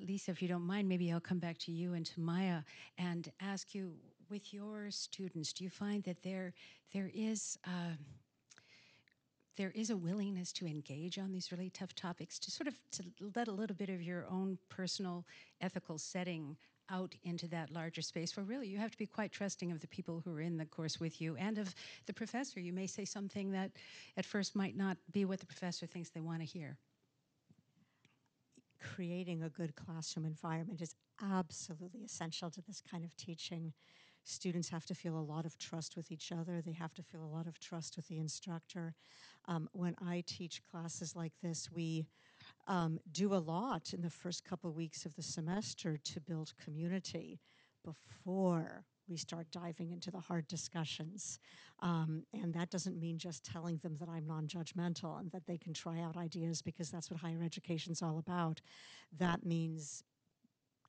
Lisa, if you don't mind, maybe I'll come back to you and to Maya and ask you, with your students, do you find that there there is uh, there is a willingness to engage on these really tough topics, to sort of to let a little bit of your own personal ethical setting out into that larger space where really you have to be quite trusting of the people who are in the course with you and of the professor. You may say something that at first might not be what the professor thinks they want to hear. creating a good classroom environment is absolutely essential to this kind of teaching. Students have to feel a lot of trust with each other. They have to feel a lot of trust with the instructor. Um, when I teach classes like this, we um, do a lot in the first couple of weeks of the semester to build community before we start diving into the hard discussions. Um, and that doesn't mean just telling them that I'm non judgmental and that they can try out ideas because that's what higher education is all about. That means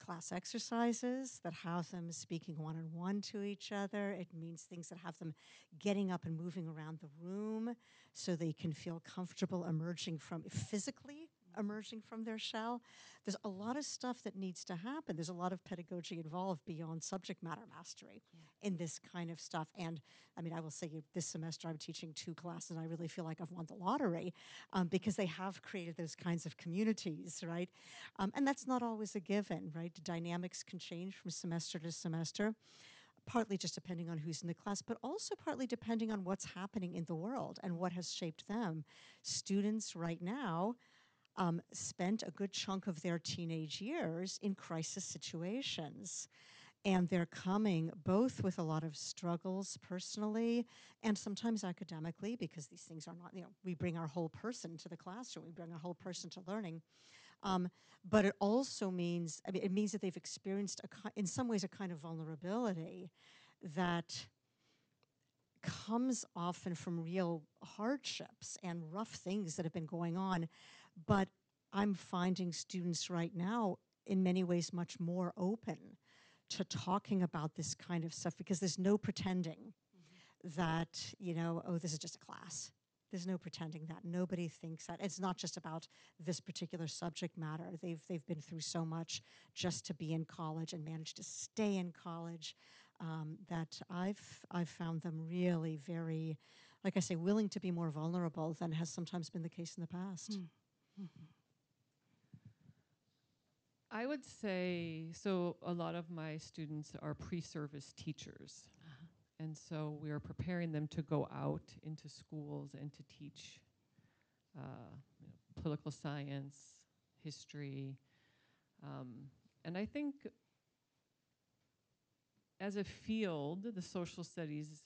class exercises that have them speaking one on one to each other. It means things that have them getting up and moving around the room so they can feel comfortable emerging from physically emerging from their shell. There's a lot of stuff that needs to happen. There's a lot of pedagogy involved beyond subject matter mastery in this kind of stuff. And I mean, I will say this semester I'm teaching two classes, and I really feel like I've won the lottery um, because they have created those kinds of communities, right? Um, and that's not always a given, right? The dynamics can change from semester to semester, partly just depending on who's in the class, but also partly depending on what's happening in the world and what has shaped them. Students right now um, spent a good chunk of their teenage years in crisis situations. And they're coming both with a lot of struggles personally and sometimes academically, because these things are not, you know, we bring our whole person to the classroom, we bring our whole person to learning. Um, but it also means, I mean, it means that they've experienced, a in some ways, a kind of vulnerability that comes often from real hardships and rough things that have been going on. But I'm finding students right now, in many ways, much more open to talking about this kind of stuff because there's no pretending that, you know, oh, this is just a class. There's no pretending that. Nobody thinks that. It's not just about this particular subject matter. They've, they've been through so much just to be in college and manage to stay in college um, that I've, I've found them really very, like I say, willing to be more vulnerable than has sometimes been the case in the past. Mm. I would say so. A lot of my students are pre-service teachers, Uh-huh. and so we are preparing them to go out into schools and to teach uh, you know, political science, history, um, and I think as a field, the social studies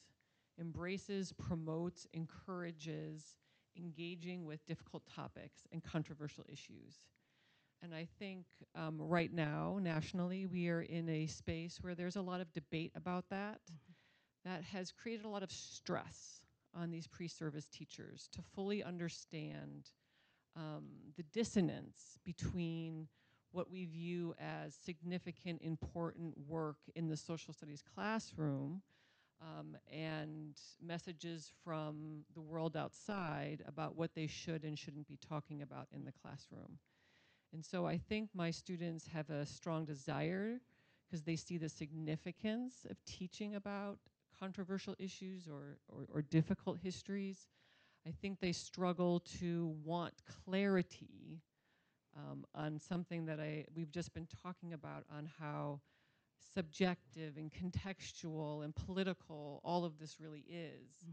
embraces, promotes, encourages engaging with difficult topics and controversial issues. And I think um, right now, nationally, we are in a space where there's a lot of debate about that. That has created a lot of stress on these pre service teachers to fully understand um, the dissonance between what we view as significant, important work in the social studies classroom um, and messages from the world outside about what they should and shouldn't be talking about in the classroom. And so I think my students have a strong desire because they see the significance of teaching about controversial issues or, or, or difficult histories. I think they struggle to want clarity um, on something that I we've just been talking about on how subjective and contextual and political all of this really is.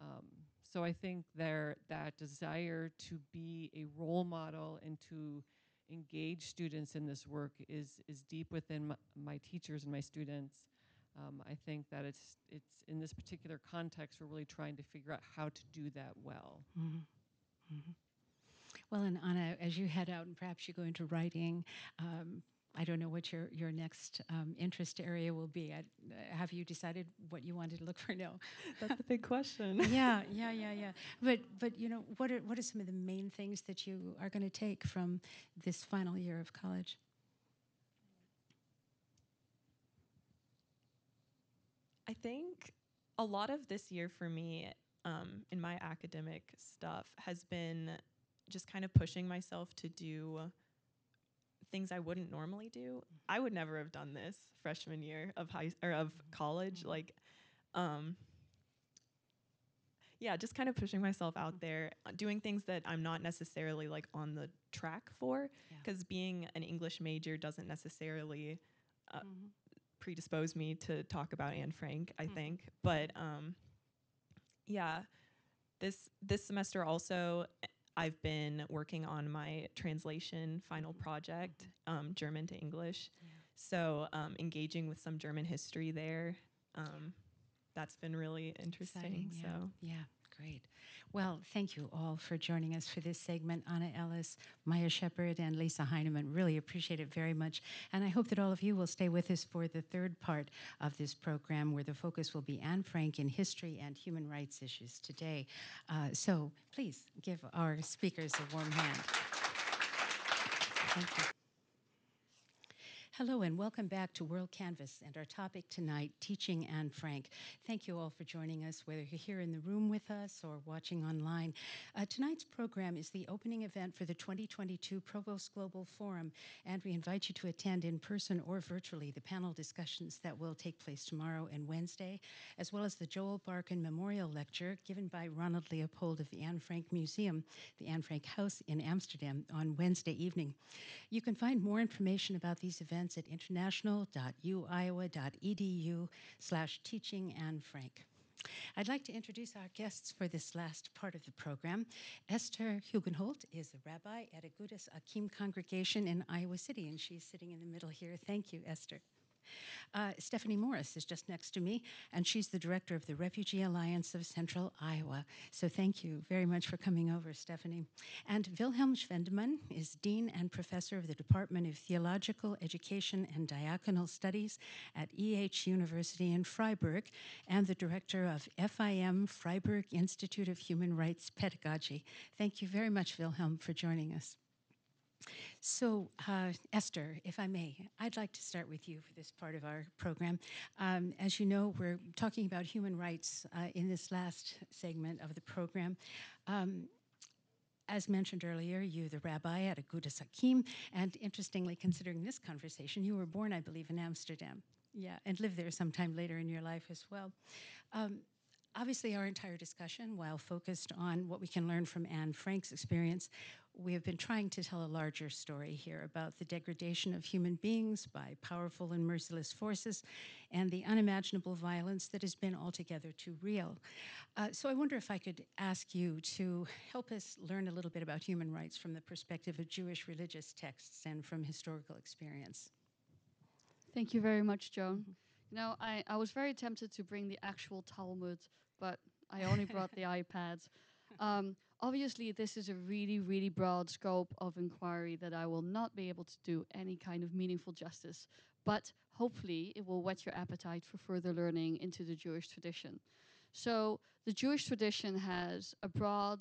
Um, so I think there that desire to be a role model and to engage students in this work is is deep within my, my teachers and my students. Um, I think that it's it's in this particular context we're really trying to figure out how to do that well. Mhm. Mhm. Well, and Anna, as you head out and perhaps you go into writing, um, I don't know what your, your next um, interest area will be. I, have you decided what you wanted to look for? No. That's the big question. yeah, yeah, yeah, yeah. But but you know, what are what are some of the main things that you are going to take from this final year of college? I think a lot of this year for me um, in my academic stuff has been just kind of pushing myself to do things I wouldn't normally do. I would never have done this freshman year of high or of college. Like, um, yeah, just kind of pushing myself out there, uh, doing things that I'm not necessarily like on the track for. Yeah. Because being an English major doesn't necessarily uh, Mhm. predispose me to talk about Anne Frank, I Mhm. think. But um, yeah, this this semester also I've been working on my translation final Mhm. project, um, German to English. Yeah. So um, engaging with some German history there, um, that's been really interesting. Exciting, yeah. So Yeah, great. Well, thank you all for joining us for this segment. Anna Ellis, Maya Shepard, and Lisa Heineman. Really appreciate it very much. And I hope that all of you will stay with us for the third part of this program, where the focus will be Anne Frank in history and human rights issues today. Uh, so please give our speakers a warm hand. Thank you. Hello and welcome back to WorldCanvass and our topic tonight, Teaching Anne Frank. Thank you all for joining us, whether you're here in the room with us or watching online. Uh, tonight's program is the opening event for the 2022 Provost Global Forum, and we invite you to attend in person or virtually the panel discussions that will take place tomorrow and Wednesday, as well as the Joel Barkan Memorial Lecture given by Ronald Leopold of the Anne Frank Museum, the Anne Frank House in Amsterdam, on Wednesday evening. You can find more information about these events at international.uiowa.edu slash teaching Anne Frank. I'd like to introduce our guests for this last part of the program. Esther Hugenholtz is a rabbi at Agudas Achim congregation in Iowa City, and she's sitting in the middle here. Thank you, Esther. Uh, Stephanie Morris is just next to me, and she's the director of the Refugee Alliance of Central Iowa. So thank you very much for coming over, Stephanie. And Wilhelm Schwendemann is dean and professor of the Department of Theological Education and Diaconal Studies at EH University in Freiburg, and the director of FIM Freiburg Institute of Human Rights Pedagogy. Thank you very much, Wilhelm, for joining us. So, uh, Esther, if I may, I'd like to start with you for this part of our program. Um, as you know, we're talking about human rights uh, in this last segment of the program. Um, as mentioned earlier, you, the rabbi at Agudas Achim, and interestingly, considering this conversation, you were born, I believe, in Amsterdam. Yeah, and lived there sometime later in your life as well. Um, obviously, our entire discussion, while focused on what we can learn from Anne Frank's experience, we have been trying to tell a larger story here about the degradation of human beings by powerful and merciless forces and the unimaginable violence that has been altogether too real. Uh, so I wonder if I could ask you to help us learn a little bit about human rights from the perspective of Jewish religious texts and from historical experience. Thank you very much, Joan. You know, I, I was very tempted to bring the actual Talmud, but I only brought the iPads. Um, obviously, this is a really, really broad scope of inquiry that I will not be able to do any kind of meaningful justice, but hopefully it will whet your appetite for further learning into the Jewish tradition. So, the Jewish tradition has a broad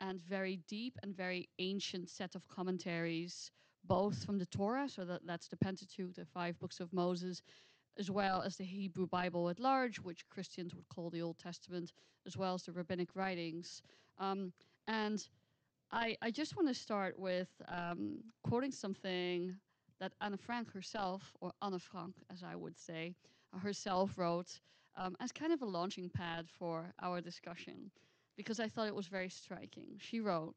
and very deep and very ancient set of commentaries, both from the Torah, so that, that's the Pentateuch, the five books of Moses, as well as the Hebrew Bible at large, which Christians would call the Old Testament, as well as the rabbinic writings. Um, and I, I just want to start with um, quoting something that Anne Frank herself, or Anne Frank as I would say, uh, herself wrote um, as kind of a launching pad for our discussion, because I thought it was very striking. She wrote,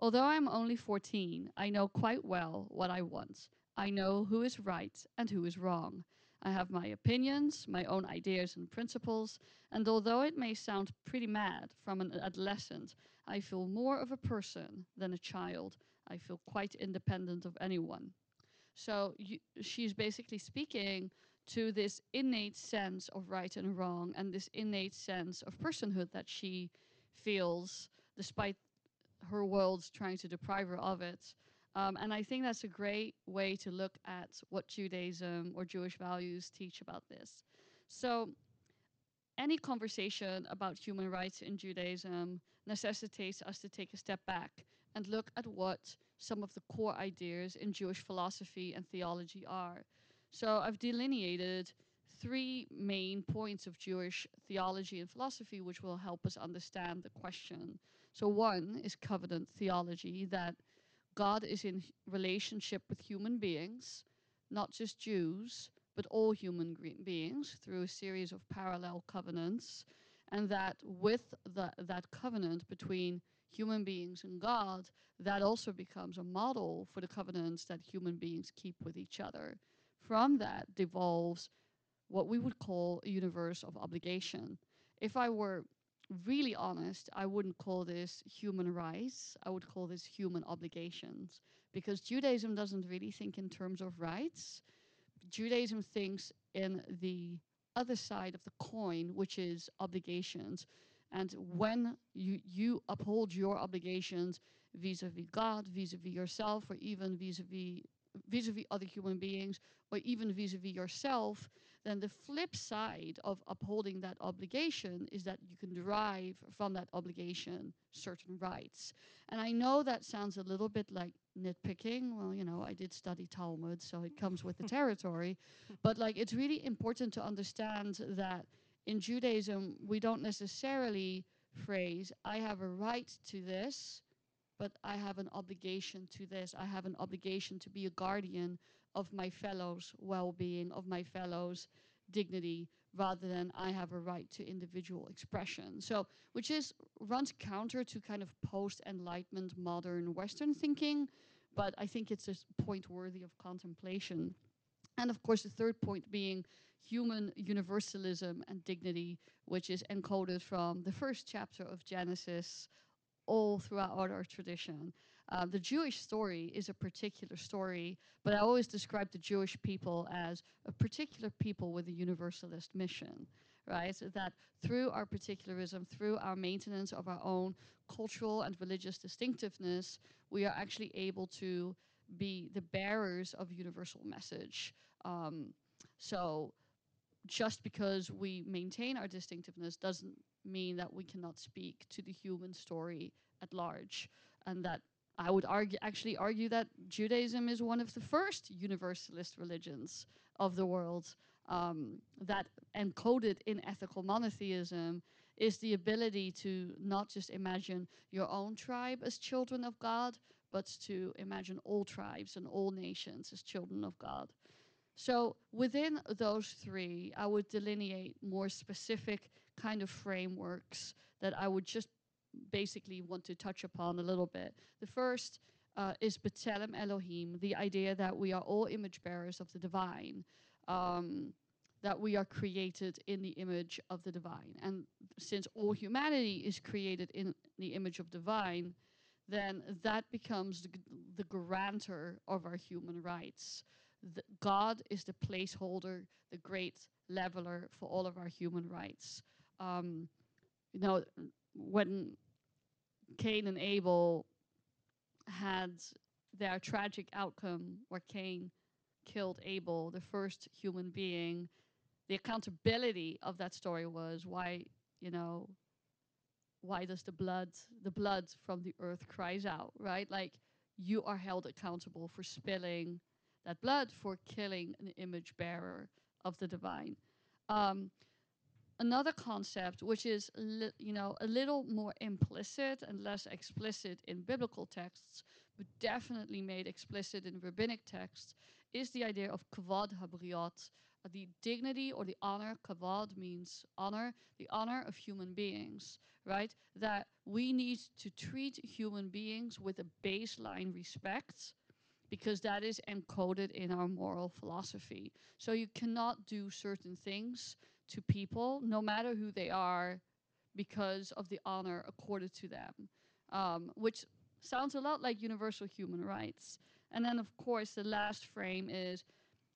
Although I'm only 14, I know quite well what I want. I know who is right and who is wrong. I have my opinions, my own ideas and principles, and although it may sound pretty mad from an adolescent, I feel more of a person than a child. I feel quite independent of anyone. So you, she's basically speaking to this innate sense of right and wrong and this innate sense of personhood that she feels despite her world trying to deprive her of it. Um, and I think that's a great way to look at what Judaism or Jewish values teach about this. So, any conversation about human rights in Judaism necessitates us to take a step back and look at what some of the core ideas in Jewish philosophy and theology are. So, I've delineated three main points of Jewish theology and philosophy which will help us understand the question. So, one is covenant theology that God is in relationship with human beings, not just Jews, but all human beings through a series of parallel covenants, and that with the, that covenant between human beings and God, that also becomes a model for the covenants that human beings keep with each other. From that devolves what we would call a universe of obligation. If I were really honest, I wouldn't call this human rights. I would call this human obligations because Judaism doesn't really think in terms of rights. Judaism thinks in the other side of the coin, which is obligations. And when you, you uphold your obligations vis a vis God, vis a vis yourself, or even vis a vis vis a vis other human beings, or even vis a vis yourself, then the flip side of upholding that obligation is that you can derive from that obligation certain rights. And I know that sounds a little bit like nitpicking. Well, you know, I did study Talmud, so it comes with the territory. But like it's really important to understand that in Judaism, we don't necessarily phrase, I have a right to this, but I have an obligation to this. I have an obligation to be a guardian of my fellows' well being, of my fellows' dignity, rather than I have a right to individual expression. So, which is runs counter to kind of post enlightenment modern Western thinking, but I think it's a point worthy of contemplation. And of course, the third point being human universalism and dignity, which is encoded from the first chapter of Genesis all throughout our tradition. Uh, the Jewish story is a particular story, but I always describe the Jewish people as a particular people with a universalist mission, right? So that through our particularism, through our maintenance of our own cultural and religious distinctiveness, we are actually able to be the bearers of universal message. Um, so just because we maintain our distinctiveness doesn't mean that we cannot speak to the human story at large and that I would argue, actually argue that Judaism is one of the first universalist religions of the world um, that encoded in ethical monotheism is the ability to not just imagine your own tribe as children of God, but to imagine all tribes and all nations as children of God. So within those three, I would delineate more specific kind of frameworks that I would just basically want to touch upon a little bit. The first uh, is B'Tselem Elohim, the idea that we are all image bearers of the divine, um, that we are created in the image of the divine. And since all humanity is created in the image of divine, then that becomes the, the grantor of our human rights. The God is the placeholder, the great leveler for all of our human rights. Um, you know, when Cain and Abel had their tragic outcome where Cain killed Abel, the first human being, the accountability of that story was why, you know, why does the blood, the blood from the earth cries out, right? Like you are held accountable for spilling that blood, for killing an image bearer of the divine. Um, another concept, which is you know a little more implicit and less explicit in biblical texts, but definitely made explicit in rabbinic texts, is the idea of kavod habriot, uh, the dignity or the honor. Kavod means honor, the honor of human beings, right? That we need to treat human beings with a baseline respect because that is encoded in our moral philosophy. So you cannot do certain things to people, no matter who they are, because of the honor accorded to them, um, which sounds a lot like universal human rights. And then, of course, the last frame is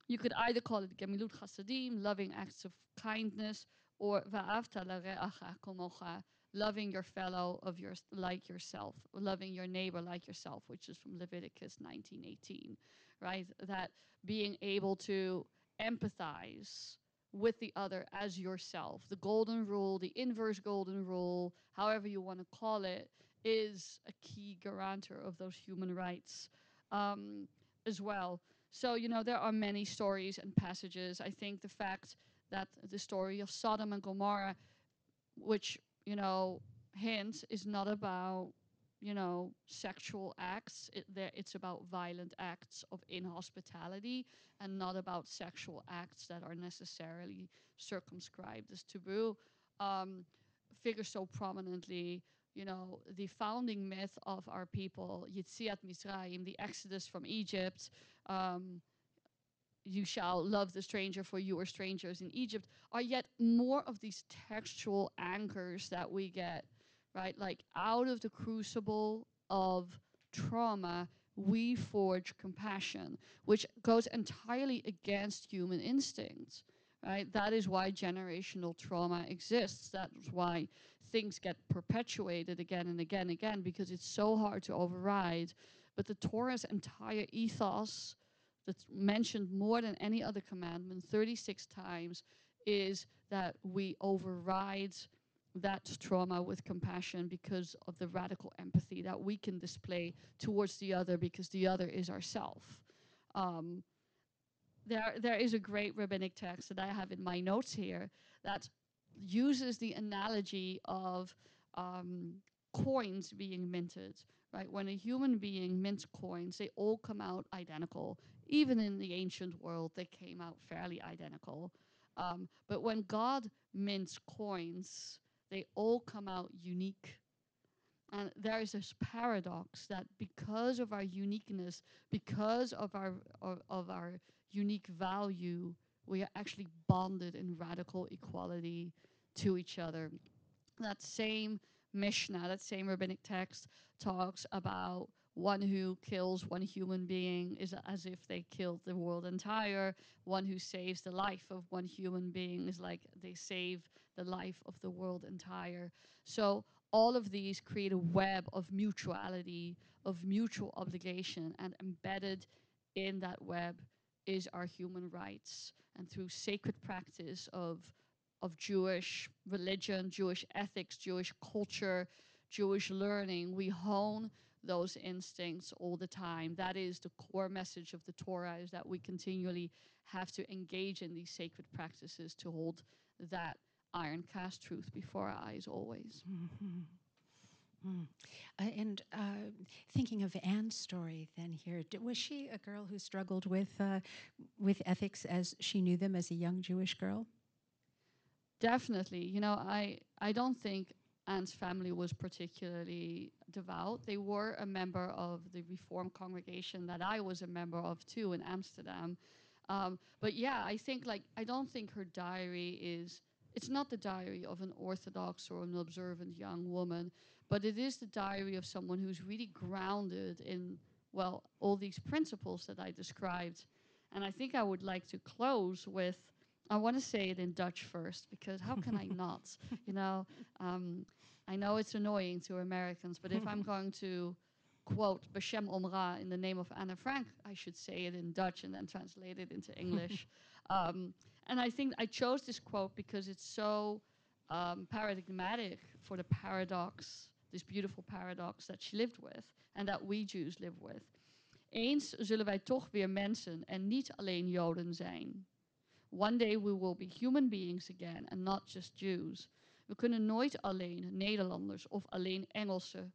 you could either call it gemilut chasadim, loving acts of kindness, or va'avta l're'acha komocha, loving your fellow of your, like yourself, loving your neighbor like yourself, which is from Leviticus 19:18, right? That being able to empathize with the other as yourself. The golden rule, the inverse golden rule, however you want to call it, is a key guarantor of those human rights um, as well. So, you know, there are many stories and passages. I think the fact that the story of Sodom and Gomorrah, which, you know, hints, is not about you know, sexual acts. It, it's about violent acts of inhospitality and not about sexual acts that are necessarily circumscribed as taboo. Um, figures so prominently, you know, the founding myth of our people, Yetziat Mitzrayim, the exodus from Egypt, um, you shall love the stranger for you are strangers in Egypt, are yet more of these textual anchors that we get right? Like out of the crucible of trauma, we forge compassion, which goes entirely against human instincts, right? That is why generational trauma exists. That's why things get perpetuated again and again and again because it's so hard to override. But the Torah's entire ethos, that's mentioned more than any other commandment 36 times, is that we override that trauma with compassion because of the radical empathy that we can display towards the other because the other is ourself. Um, there, there is a great rabbinic text that I have in my notes here that uses the analogy of um, coins being minted. Right, when a human being mints coins, they all come out identical. Even in the ancient world, they came out fairly identical. Um, but when God mints coins, they all come out unique. And there is this paradox that because of our uniqueness, because of our of, of our unique value, we are actually bonded in radical equality to each other. That same Mishnah, that same rabbinic text, talks about one who kills one human being is as if they killed the world entire. One who saves the life of one human being is like they save the life of the world entire. So all of these create a web of mutuality, of mutual obligation, and embedded in that web is our human rights. And through sacred practice of of Jewish religion, Jewish ethics, Jewish culture, Jewish learning, we hone those instincts all the time. That is the core message of the Torah is that we continually have to engage in these sacred practices to hold that iron cast truth before our eyes always. Mhm. Mm. Uh, and uh, thinking of Anne's story, then here, d- was she a girl who struggled with uh, with ethics as she knew them as a young Jewish girl? Definitely. You know, I I don't think Anne's family was particularly devout. They were a member of the Reform congregation that I was a member of too in Amsterdam. Um, but yeah, I think like I don't think her diary is. It's not the diary of an orthodox or an observant young woman, but it is the diary of someone who's really grounded in well all these principles that I described. And I think I would like to close with I want to say it in Dutch first because how can I not? You know, um, I know it's annoying to Americans, but if I'm going to quote Beshem Omra in the name of Anne Frank, I should say it in Dutch and then translate it into English. um, and I think I chose this quote because it's so um, paradigmatic for the paradox, this beautiful paradox that she lived with and that we Jews live with. Eens zullen wij toch weer mensen en niet alleen Joden zijn. One day we will be human beings again and not just Jews. We kunnen nooit alleen Nederlanders of alleen Engelsen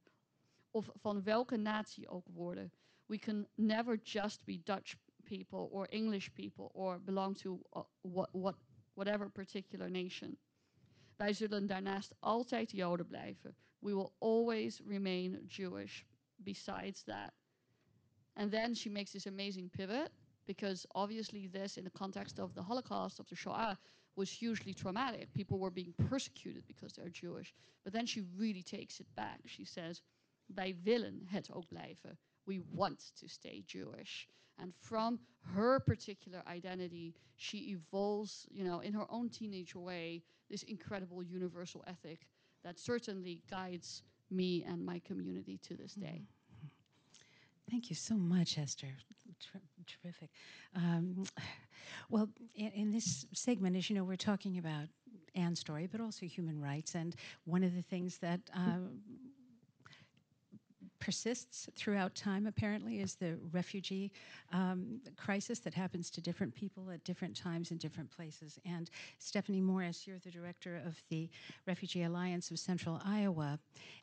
of van welke natie ook worden. We can never just be Dutch people or English people or belong to uh, what, what, whatever particular nation. Wij zullen daarnaast altijd Joden blijven. We will always remain Jewish besides that. And then she makes this amazing pivot because obviously this in the context of the Holocaust, of the Shoah, was hugely traumatic. People were being persecuted because they're Jewish. But then she really takes it back. She says, wij willen het ook blijven. We want to stay Jewish. And from her particular identity, she evolves, you know, in her own teenage way, this incredible universal ethic that certainly guides me and my community to this day. Mm-hmm. Thank you so much, Esther. Ter- terrific. Um, well, in, in this segment, as you know, we're talking about Anne's story, but also human rights. And one of the things that um, persists throughout time, apparently, is the refugee um, crisis that happens to different people at different times in different places. And Stephanie Morris, you're the director of the Refugee Alliance of Central Iowa.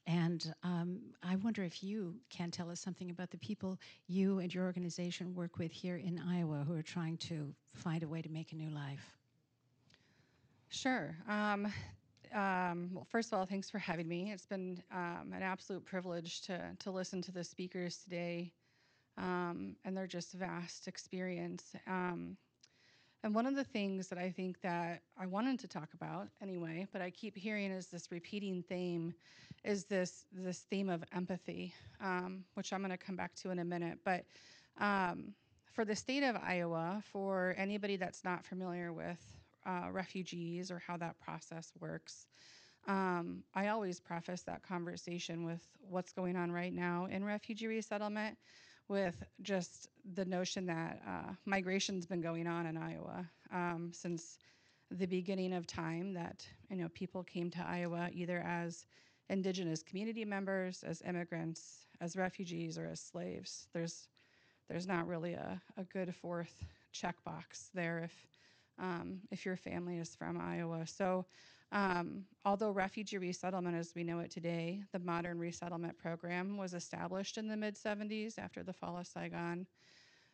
And um, I wonder if you can tell us something about the people you and your organization work with here in Iowa who are trying to find a way to make a new life. Sure. Um, um, well, first of all, thanks for having me. It's been um, an absolute privilege to to listen to the speakers today, um, and they're just vast experience. Um, and one of the things that I think that I wanted to talk about anyway, but I keep hearing is this repeating theme, is this this theme of empathy, um, which I'm going to come back to in a minute. But um, for the state of Iowa, for anybody that's not familiar with uh, refugees or how that process works. Um, I always preface that conversation with what's going on right now in refugee resettlement, with just the notion that uh, migration's been going on in Iowa um, since the beginning of time. That you know people came to Iowa either as indigenous community members, as immigrants, as refugees, or as slaves. There's there's not really a, a good fourth checkbox there if um, if your family is from Iowa. So, um, although refugee resettlement as we know it today, the modern resettlement program was established in the mid 70s after the fall of Saigon.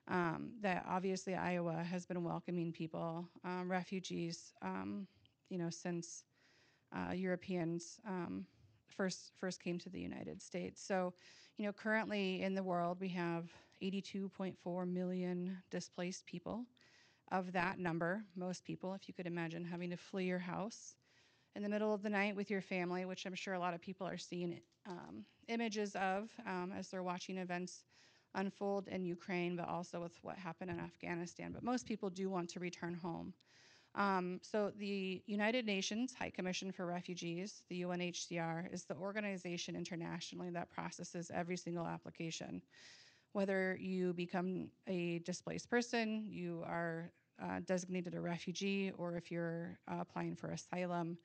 Um, that obviously Iowa has been welcoming people, um, refugees, um, you know, since uh, Europeans um, first first came to the United States. So, you know, currently in the world we have 82.4 million displaced people of that number, most people, if you could imagine having to flee your house in the middle of the night with your family, which I'm sure a lot of people are seeing um, images of um, as they're watching events unfold in Ukraine, but also with what happened in Afghanistan. But most people do want to return home. Um, so, the United Nations High Commission for Refugees, the UNHCR, is the organization internationally that processes every single application. Whether you become a displaced person, you are uh, designated a refugee, or if you're uh, applying for asylum.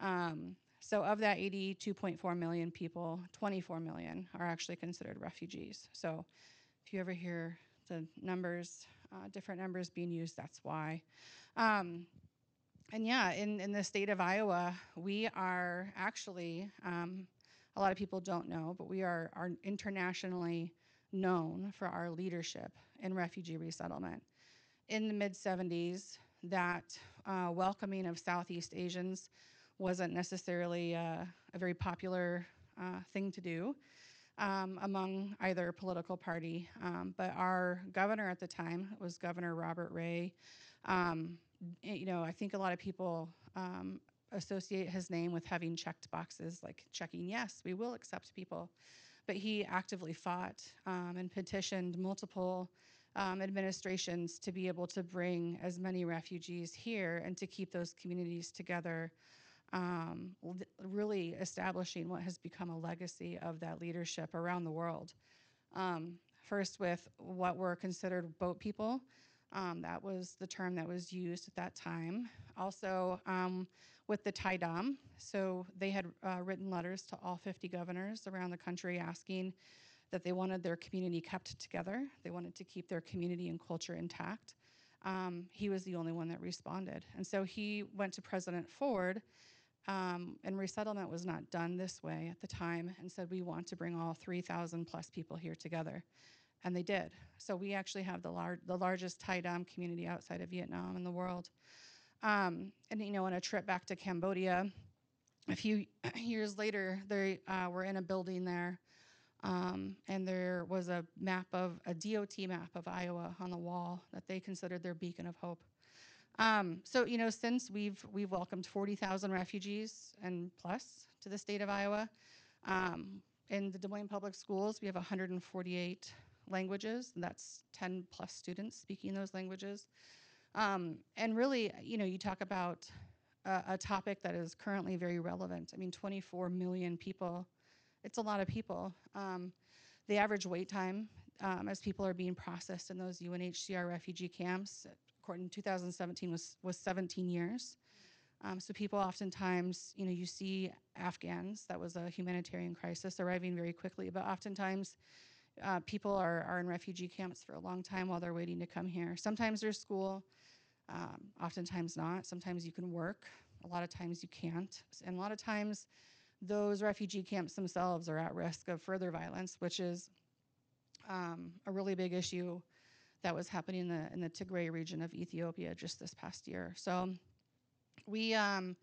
Um, So of that 82.4 million people, 24 million are actually considered refugees. So if you ever hear the numbers, uh, different numbers being used, that's why. Um, and yeah, in, in the state of Iowa, we are actually, um, a lot of people don't know, but we are, are internationally known for our leadership in refugee resettlement. In the mid 70s, that uh, welcoming of Southeast Asians wasn't necessarily uh, a very popular uh, thing to do um, among either political party. Um, but our governor at the time was Governor Robert Ray. Um, you know, I think a lot of people um, associate his name with having checked boxes, like checking, yes, we will accept people. But he actively fought um, and petitioned multiple um, administrations to be able to bring as many refugees here and to keep those communities together, um, really establishing what has become a legacy of that leadership around the world. Um, first, with what were considered boat people. Um, that was the term that was used at that time. Also, um, with the Thai Dam, so they had uh, written letters to all 50 governors around the country asking that they wanted their community kept together. They wanted to keep their community and culture intact. Um, he was the only one that responded. And so he went to President Ford, um, and resettlement was not done this way at the time, and said, We want to bring all 3,000 plus people here together. And they did. So we actually have the, lar- the largest Thai Dam community outside of Vietnam in the world. Um, and, you know, on a trip back to Cambodia, a few years later, they uh, were in a building there um, and there was a map of a DOT map of Iowa on the wall that they considered their beacon of hope. Um, so you know, since we've we've welcomed 40,000 refugees and plus to the state of Iowa, um, in the Des Moines Public Schools we have 148 languages, and that's 10 plus students speaking those languages. Um, and really, you know, you talk about a, a topic that is currently very relevant. I mean, 24 million people it's a lot of people. Um, the average wait time um, as people are being processed in those UNHCR refugee camps, according to 2017, was, was 17 years. Um, so people oftentimes, you know, you see Afghans, that was a humanitarian crisis, arriving very quickly, but oftentimes uh, people are, are in refugee camps for a long time while they're waiting to come here. Sometimes there's school, um, oftentimes not. Sometimes you can work, a lot of times you can't. And a lot of times those refugee camps themselves are at risk of further violence, which is um, a really big issue that was happening in the, in the Tigray region of Ethiopia just this past year. So we, um,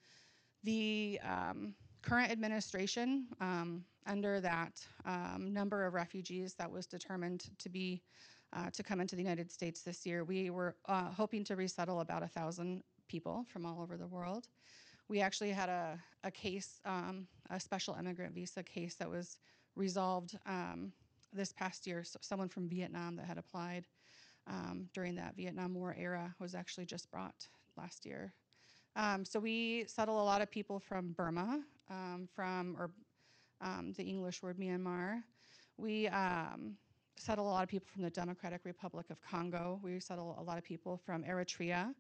the um, current administration, um, under that um, number of refugees that was determined to be uh, to come into the United States this year, we were uh, hoping to resettle about a thousand people from all over the world. We actually had a, a case, um, a special immigrant visa case that was resolved um, this past year. So someone from Vietnam that had applied um, during that Vietnam War era was actually just brought last year. Um, so we settle a lot of people from Burma, um, from or um, the English word Myanmar. We settle a lot of people from the Democratic Republic of Congo. We settle a lot of people from Eritrea,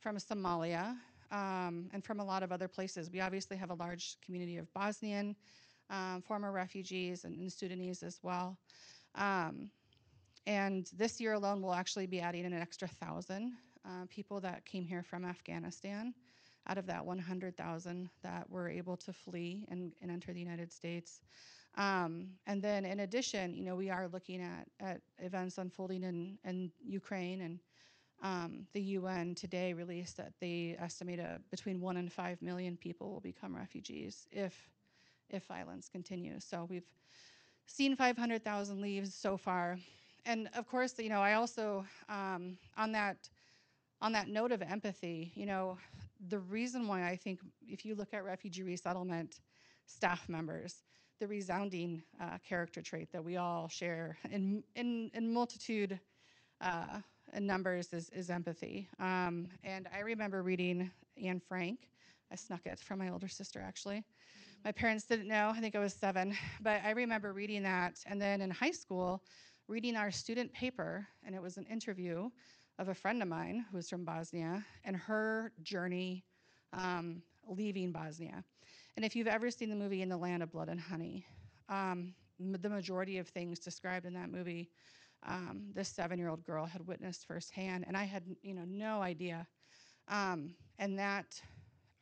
from Somalia, um, and from a lot of other places. We obviously have a large community of Bosnian um, former refugees and, and, Sudanese as well. Um, and this year alone, we'll actually be adding an extra thousand uh, people that came here from Afghanistan out of that 100,000 that were able to flee and, and enter the United States. Um, and then in addition, you know, we are looking at, at events unfolding in, in Ukraine and um, the UN today released that they estimate a, between one and five million people will become refugees if if violence continues. So we've seen 500,000 leaves so far, and of course, you know, I also um, on that on that note of empathy, you know, the reason why I think if you look at refugee resettlement staff members, the resounding uh, character trait that we all share in in, in multitude. Uh, numbers is, is empathy. Um, and I remember reading Anne Frank. I snuck it from my older sister, actually. My parents didn't know, I think I was seven, but I remember reading that. And then in high school, reading our student paper, and it was an interview of a friend of mine who was from Bosnia and her journey um, leaving Bosnia. And if you've ever seen the movie In the Land of Blood and Honey, um, the majority of things described in that movie, um, this seven-year-old girl had witnessed firsthand, and I had, you know, no idea. Um, and that,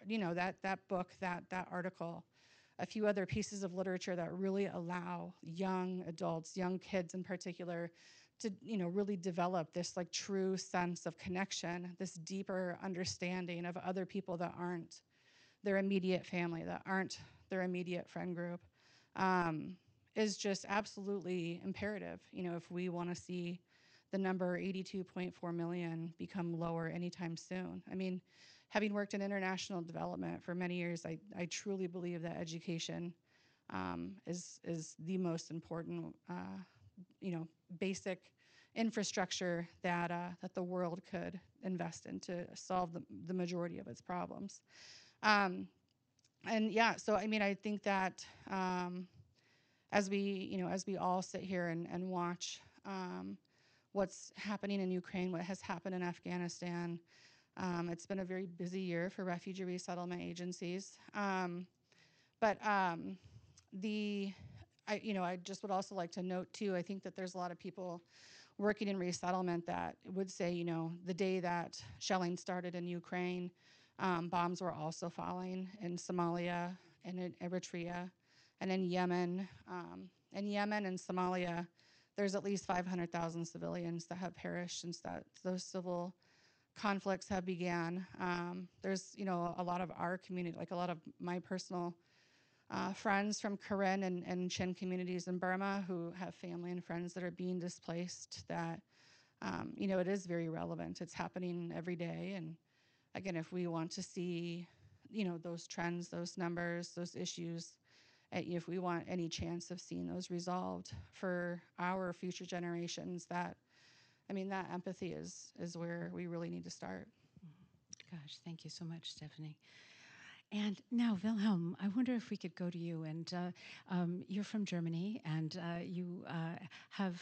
you know, that that book, that that article, a few other pieces of literature that really allow young adults, young kids in particular, to you know really develop this like true sense of connection, this deeper understanding of other people that aren't their immediate family, that aren't their immediate friend group, um, is just absolutely imperative. You know, if we want to see the number 82.4 million become lower anytime soon. I mean, having worked in international development for many years, I, I truly believe that education um, is is the most important, uh, you know, basic infrastructure that uh, that the world could invest in to solve the, the majority of its problems. Um, and yeah, so I mean, I think that um, as we, you know, as we all sit here and, and watch um, what's happening in Ukraine, what has happened in Afghanistan, um, it's been a very busy year for refugee resettlement agencies. Um, but um, the, I, you know, I just would also like to note too. I think that there's a lot of people working in resettlement that would say, you know, the day that shelling started in Ukraine, um, bombs were also falling in Somalia and in Eritrea and in Yemen. Um, in Yemen and Somalia, there's at least 500,000 civilians that have perished since that those civil conflicts have began. Um, there's, you know, a lot of our community, like a lot of my personal uh, friends from Karen and, and Chin communities in Burma who have family and friends that are being displaced that, um, you know, it is very relevant. It's happening every day. And again, if we want to see, you know, those trends, those numbers, those issues, if we want any chance of seeing those resolved for our future generations, that, I mean, that empathy is, is where we really need to start. Gosh, thank you so much, Stephanie. And now, Wilhelm, I wonder if we could go to you. And uh, um, you're from Germany, and uh, you uh, have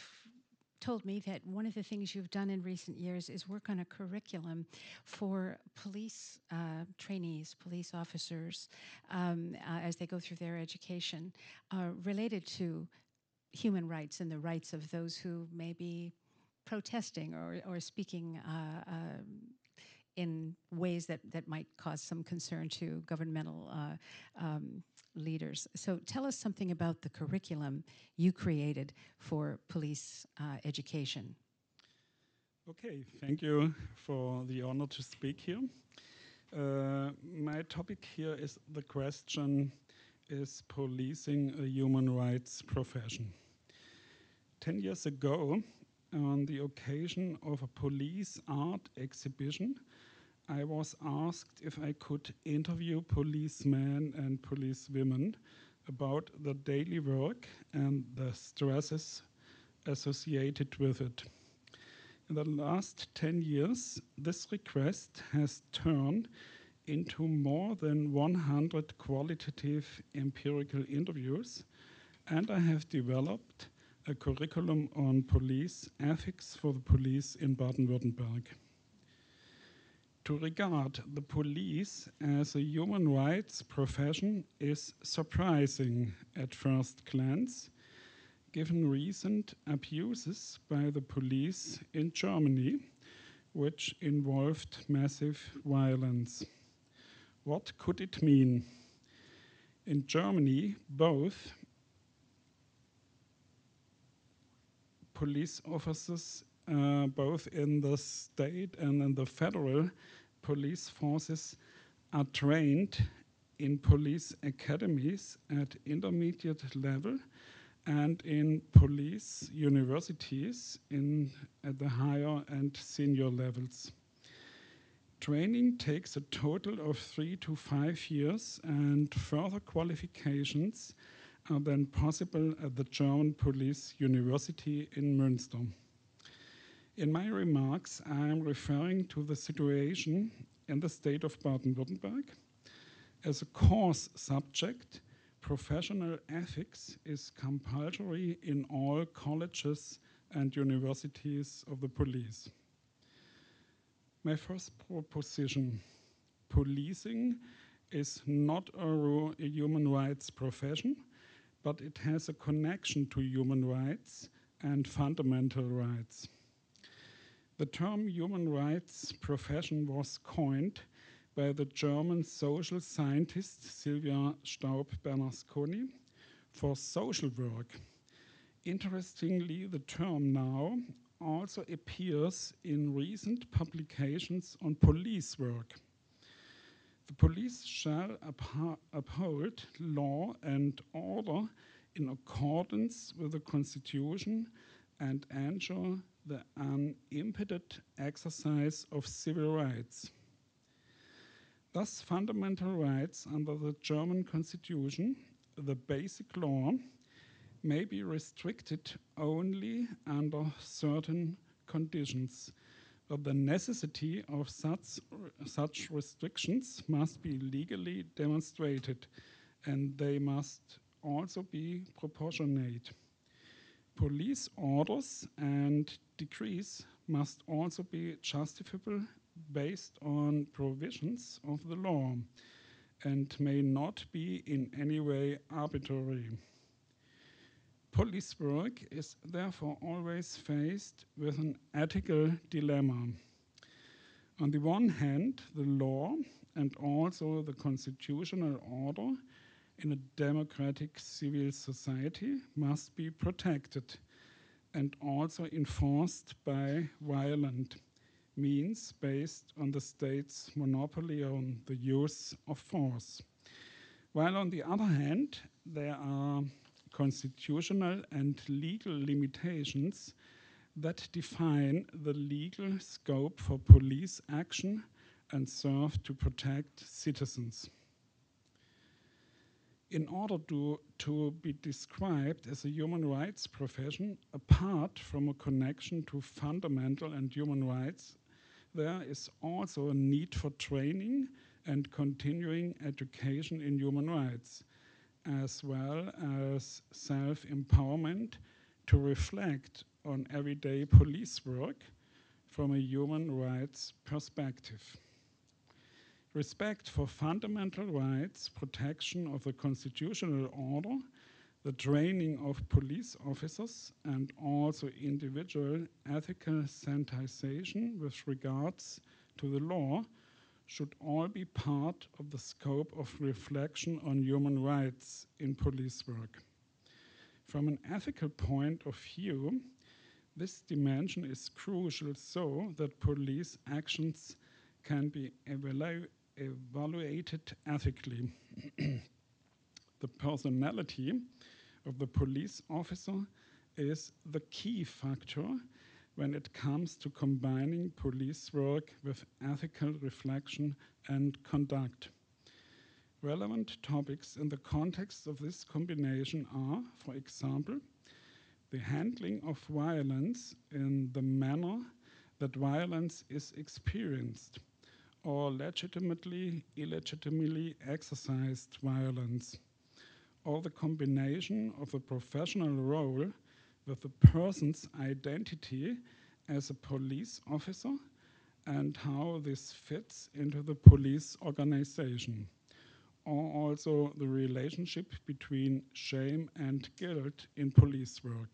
told me that one of the things you've done in recent years is work on a curriculum for police uh, trainees, police officers, um, uh, as they go through their education, uh, related to human rights and the rights of those who may be protesting or, or speaking uh, uh, in ways that, that might cause some concern to governmental uh, um, leaders. So tell us something about the curriculum you created for police uh, education. Okay, thank you for the honor to speak here. Uh, my topic here is the question Is policing a human rights profession? Ten years ago, on the occasion of a police art exhibition, I was asked if I could interview policemen and policewomen about the daily work and the stresses associated with it. In the last 10 years, this request has turned into more than 100 qualitative empirical interviews, and I have developed a curriculum on police ethics for the police in Baden Württemberg. To regard the police as a human rights profession is surprising at first glance, given recent abuses by the police in Germany, which involved massive violence. What could it mean? In Germany, both police officers, uh, both in the state and in the federal police forces, are trained in police academies at intermediate level and in police universities in at the higher and senior levels. Training takes a total of three to five years, and further qualifications are then possible at the German Police University in Münster. In my remarks, I am referring to the situation in the state of Baden Württemberg. As a course subject, professional ethics is compulsory in all colleges and universities of the police. My first proposition policing is not a, a human rights profession, but it has a connection to human rights and fundamental rights. The term human rights profession was coined by the German social scientist Sylvia Staub-Bernasconi for social work. Interestingly, the term now also appears in recent publications on police work. The police shall uphold law and order in accordance with the Constitution and ensure the unimpeded exercise of civil rights. Thus, fundamental rights under the German Constitution, the basic law, may be restricted only under certain conditions, but the necessity of such, such restrictions must be legally demonstrated and they must also be proportionate. Police orders and decrees must also be justifiable based on provisions of the law and may not be in any way arbitrary. Police work is therefore always faced with an ethical dilemma. On the one hand, the law and also the constitutional order in a democratic civil society must be protected and also enforced by violent means based on the state's monopoly on the use of force. While on the other hand, there are constitutional and legal limitations that define the legal scope for police action and serve to protect citizens. In order to, to be described as a human rights profession, apart from a connection to fundamental and human rights, there is also a need for training and continuing education in human rights as well as self empowerment to reflect on everyday police work from a human rights perspective. Respect for fundamental rights, protection of the constitutional order, the training of police officers, and also individual ethical sensitization with regards to the law should all be part of the scope of reflection on human rights in police work. From an ethical point of view, this dimension is crucial so that police actions can be evalu evaluated ethically. the personality of the police officer is the key factor when it comes to combining police work with ethical reflection and conduct. Relevant topics in the context of this combination are, for example, the handling of violence in the manner that violence is experienced, or legitimately, illegitimately exercised violence, or the combination of a professional role with the person's identity as a police officer and how this fits into the police organization, or also the relationship between shame and guilt in police work.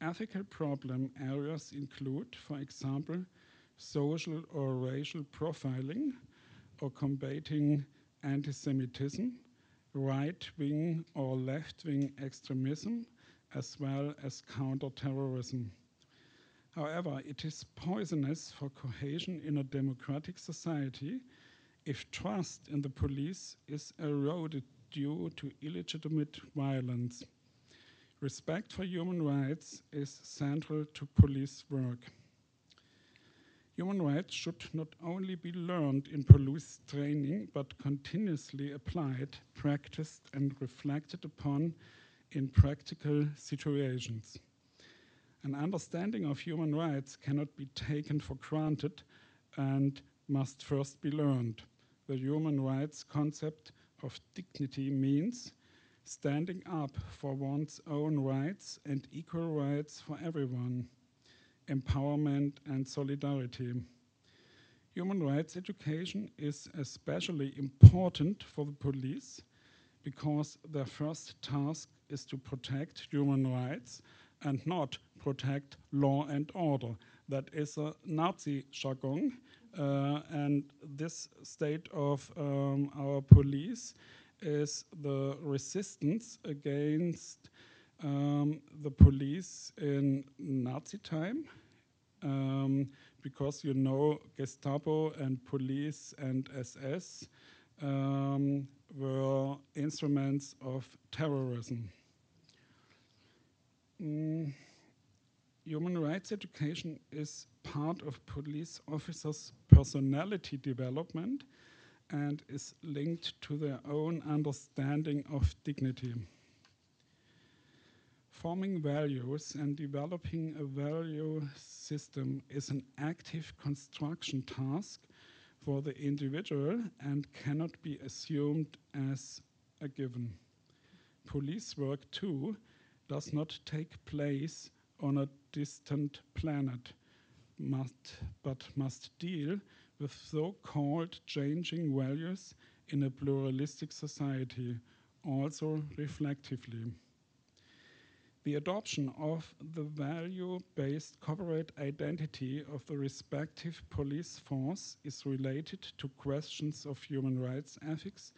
Ethical problem areas include, for example, social or racial profiling or combating anti Semitism, right wing or left wing extremism, as well as counterterrorism. However, it is poisonous for cohesion in a democratic society if trust in the police is eroded due to illegitimate violence. Respect for human rights is central to police work. Human rights should not only be learned in police training, but continuously applied, practiced, and reflected upon in practical situations. An understanding of human rights cannot be taken for granted and must first be learned. The human rights concept of dignity means standing up for one's own rights and equal rights for everyone, empowerment and solidarity. Human rights education is especially important for the police because their first task is to protect human rights and not protect law and order. That is a Nazi jargon. Uh, and this state of um, our police is the resistance against um, the police in Nazi time. Um, because you know Gestapo and police and SS um, were instruments of terrorism. Mm. Human rights education is part of police officers' personality development and is linked to their own understanding of dignity. Forming values and developing a value system is an active construction task for the individual and cannot be assumed as a given. Police work, too, does not take place on a distant planet, must, but must deal with so called changing values in a pluralistic society, also reflectively. The adoption of the value based corporate identity of the respective police force is related to questions of human rights ethics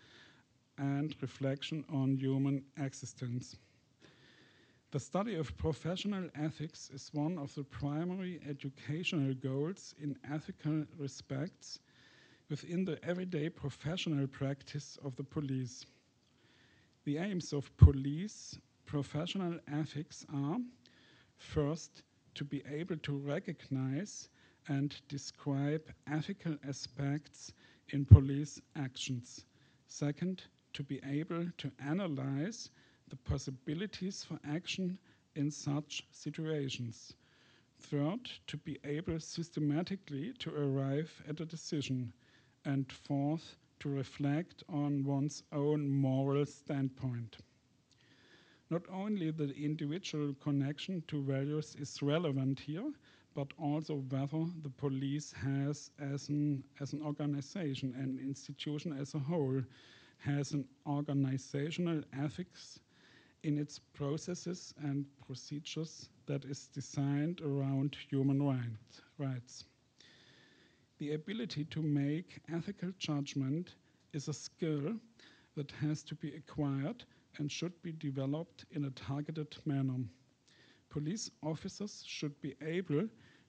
and reflection on human existence. The study of professional ethics is one of the primary educational goals in ethical respects within the everyday professional practice of the police. The aims of police professional ethics are first, to be able to recognize and describe ethical aspects in police actions. Second, to be able to analyze the possibilities for action in such situations. Third, to be able systematically to arrive at a decision. And fourth, to reflect on one's own moral standpoint not only the individual connection to values is relevant here, but also whether the police has, as an, as an organization and institution as a whole, has an organizational ethics in its processes and procedures that is designed around human right, rights. The ability to make ethical judgment is a skill that has to be acquired and should be developed in a targeted manner. Police officers should be able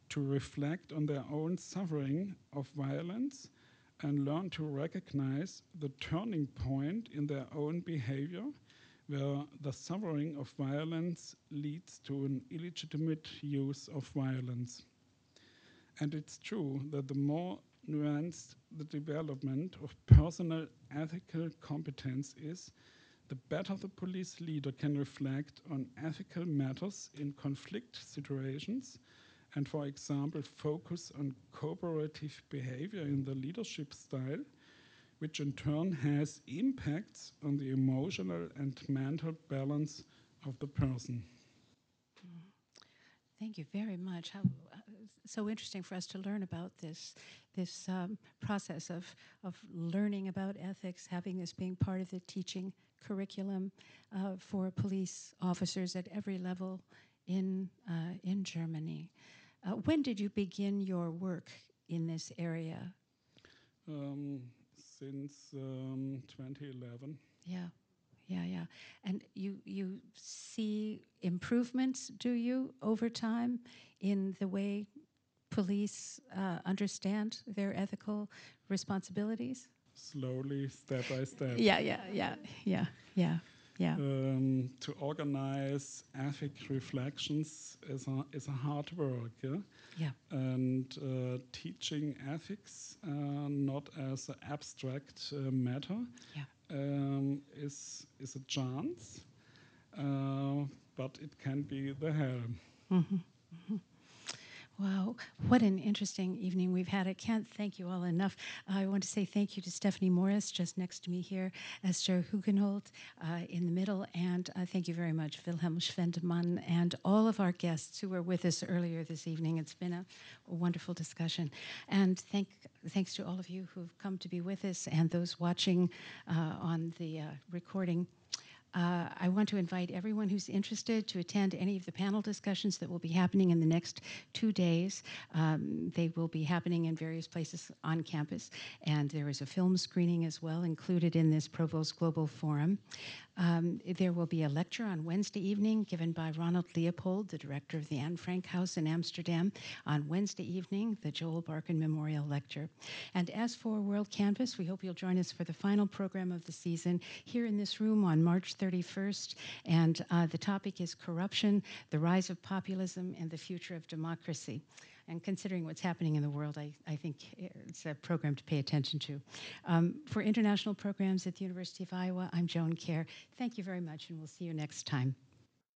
to reflect on their own suffering of violence and learn to recognize the turning point in their own behavior where the suffering of violence leads to an illegitimate use of violence. And it's true that the more nuanced the development of personal ethical competence is, the better the police leader can reflect on ethical matters in conflict situations and, for example, focus on cooperative behavior in the leadership style, which in turn has impacts on the emotional and mental balance of the person. Thank you very much. How, uh, so interesting for us to learn about this this um, process of of learning about ethics, having this being part of the teaching curriculum uh, for police officers at every level in, uh, in Germany. Uh, when did you begin your work in this area? Um, since um, 2011. Yeah, yeah, yeah. And you you see improvements, do you, over time in the way police uh, understand their ethical responsibilities? Slowly, step by step. Yeah, yeah, yeah, yeah, yeah, yeah. Um, to organize ethic reflections is a, is a hard work. Yeah. Yeah. And uh, teaching ethics, uh, not as an abstract uh, matter, yeah. um, is is a chance, uh, but it can be the helm. Mm -hmm. Mm -hmm. Wow, what an interesting evening we've had. I can't thank you all enough. I want to say thank you to Stephanie Morris, just next to me here, Esther Hugenholtz uh, in the middle, and uh, thank you very much, Wilhelm Schwendemann, and all of our guests who were with us earlier this evening. It's been a, a wonderful discussion. And thank, thanks to all of you who've come to be with us and those watching uh, on the uh, recording. Uh, I want to invite everyone who's interested to attend any of the panel discussions that will be happening in the next two days. Um, they will be happening in various places on campus, and there is a film screening as well included in this Provost Global Forum. Um, there will be a lecture on Wednesday evening given by Ronald Leopold, the director of the Anne Frank House in Amsterdam, on Wednesday evening, the Joel Barkan Memorial Lecture. And as for WorldCanvass, we hope you'll join us for the final program of the season here in this room on March 31st. And uh, the topic is corruption, the rise of populism, and the future of democracy. And considering what's happening in the world, I, I think it's a program to pay attention to. Um, for international programs at the University of Iowa, I'm Joan Kjaer. Thank you very much, and we'll see you next time.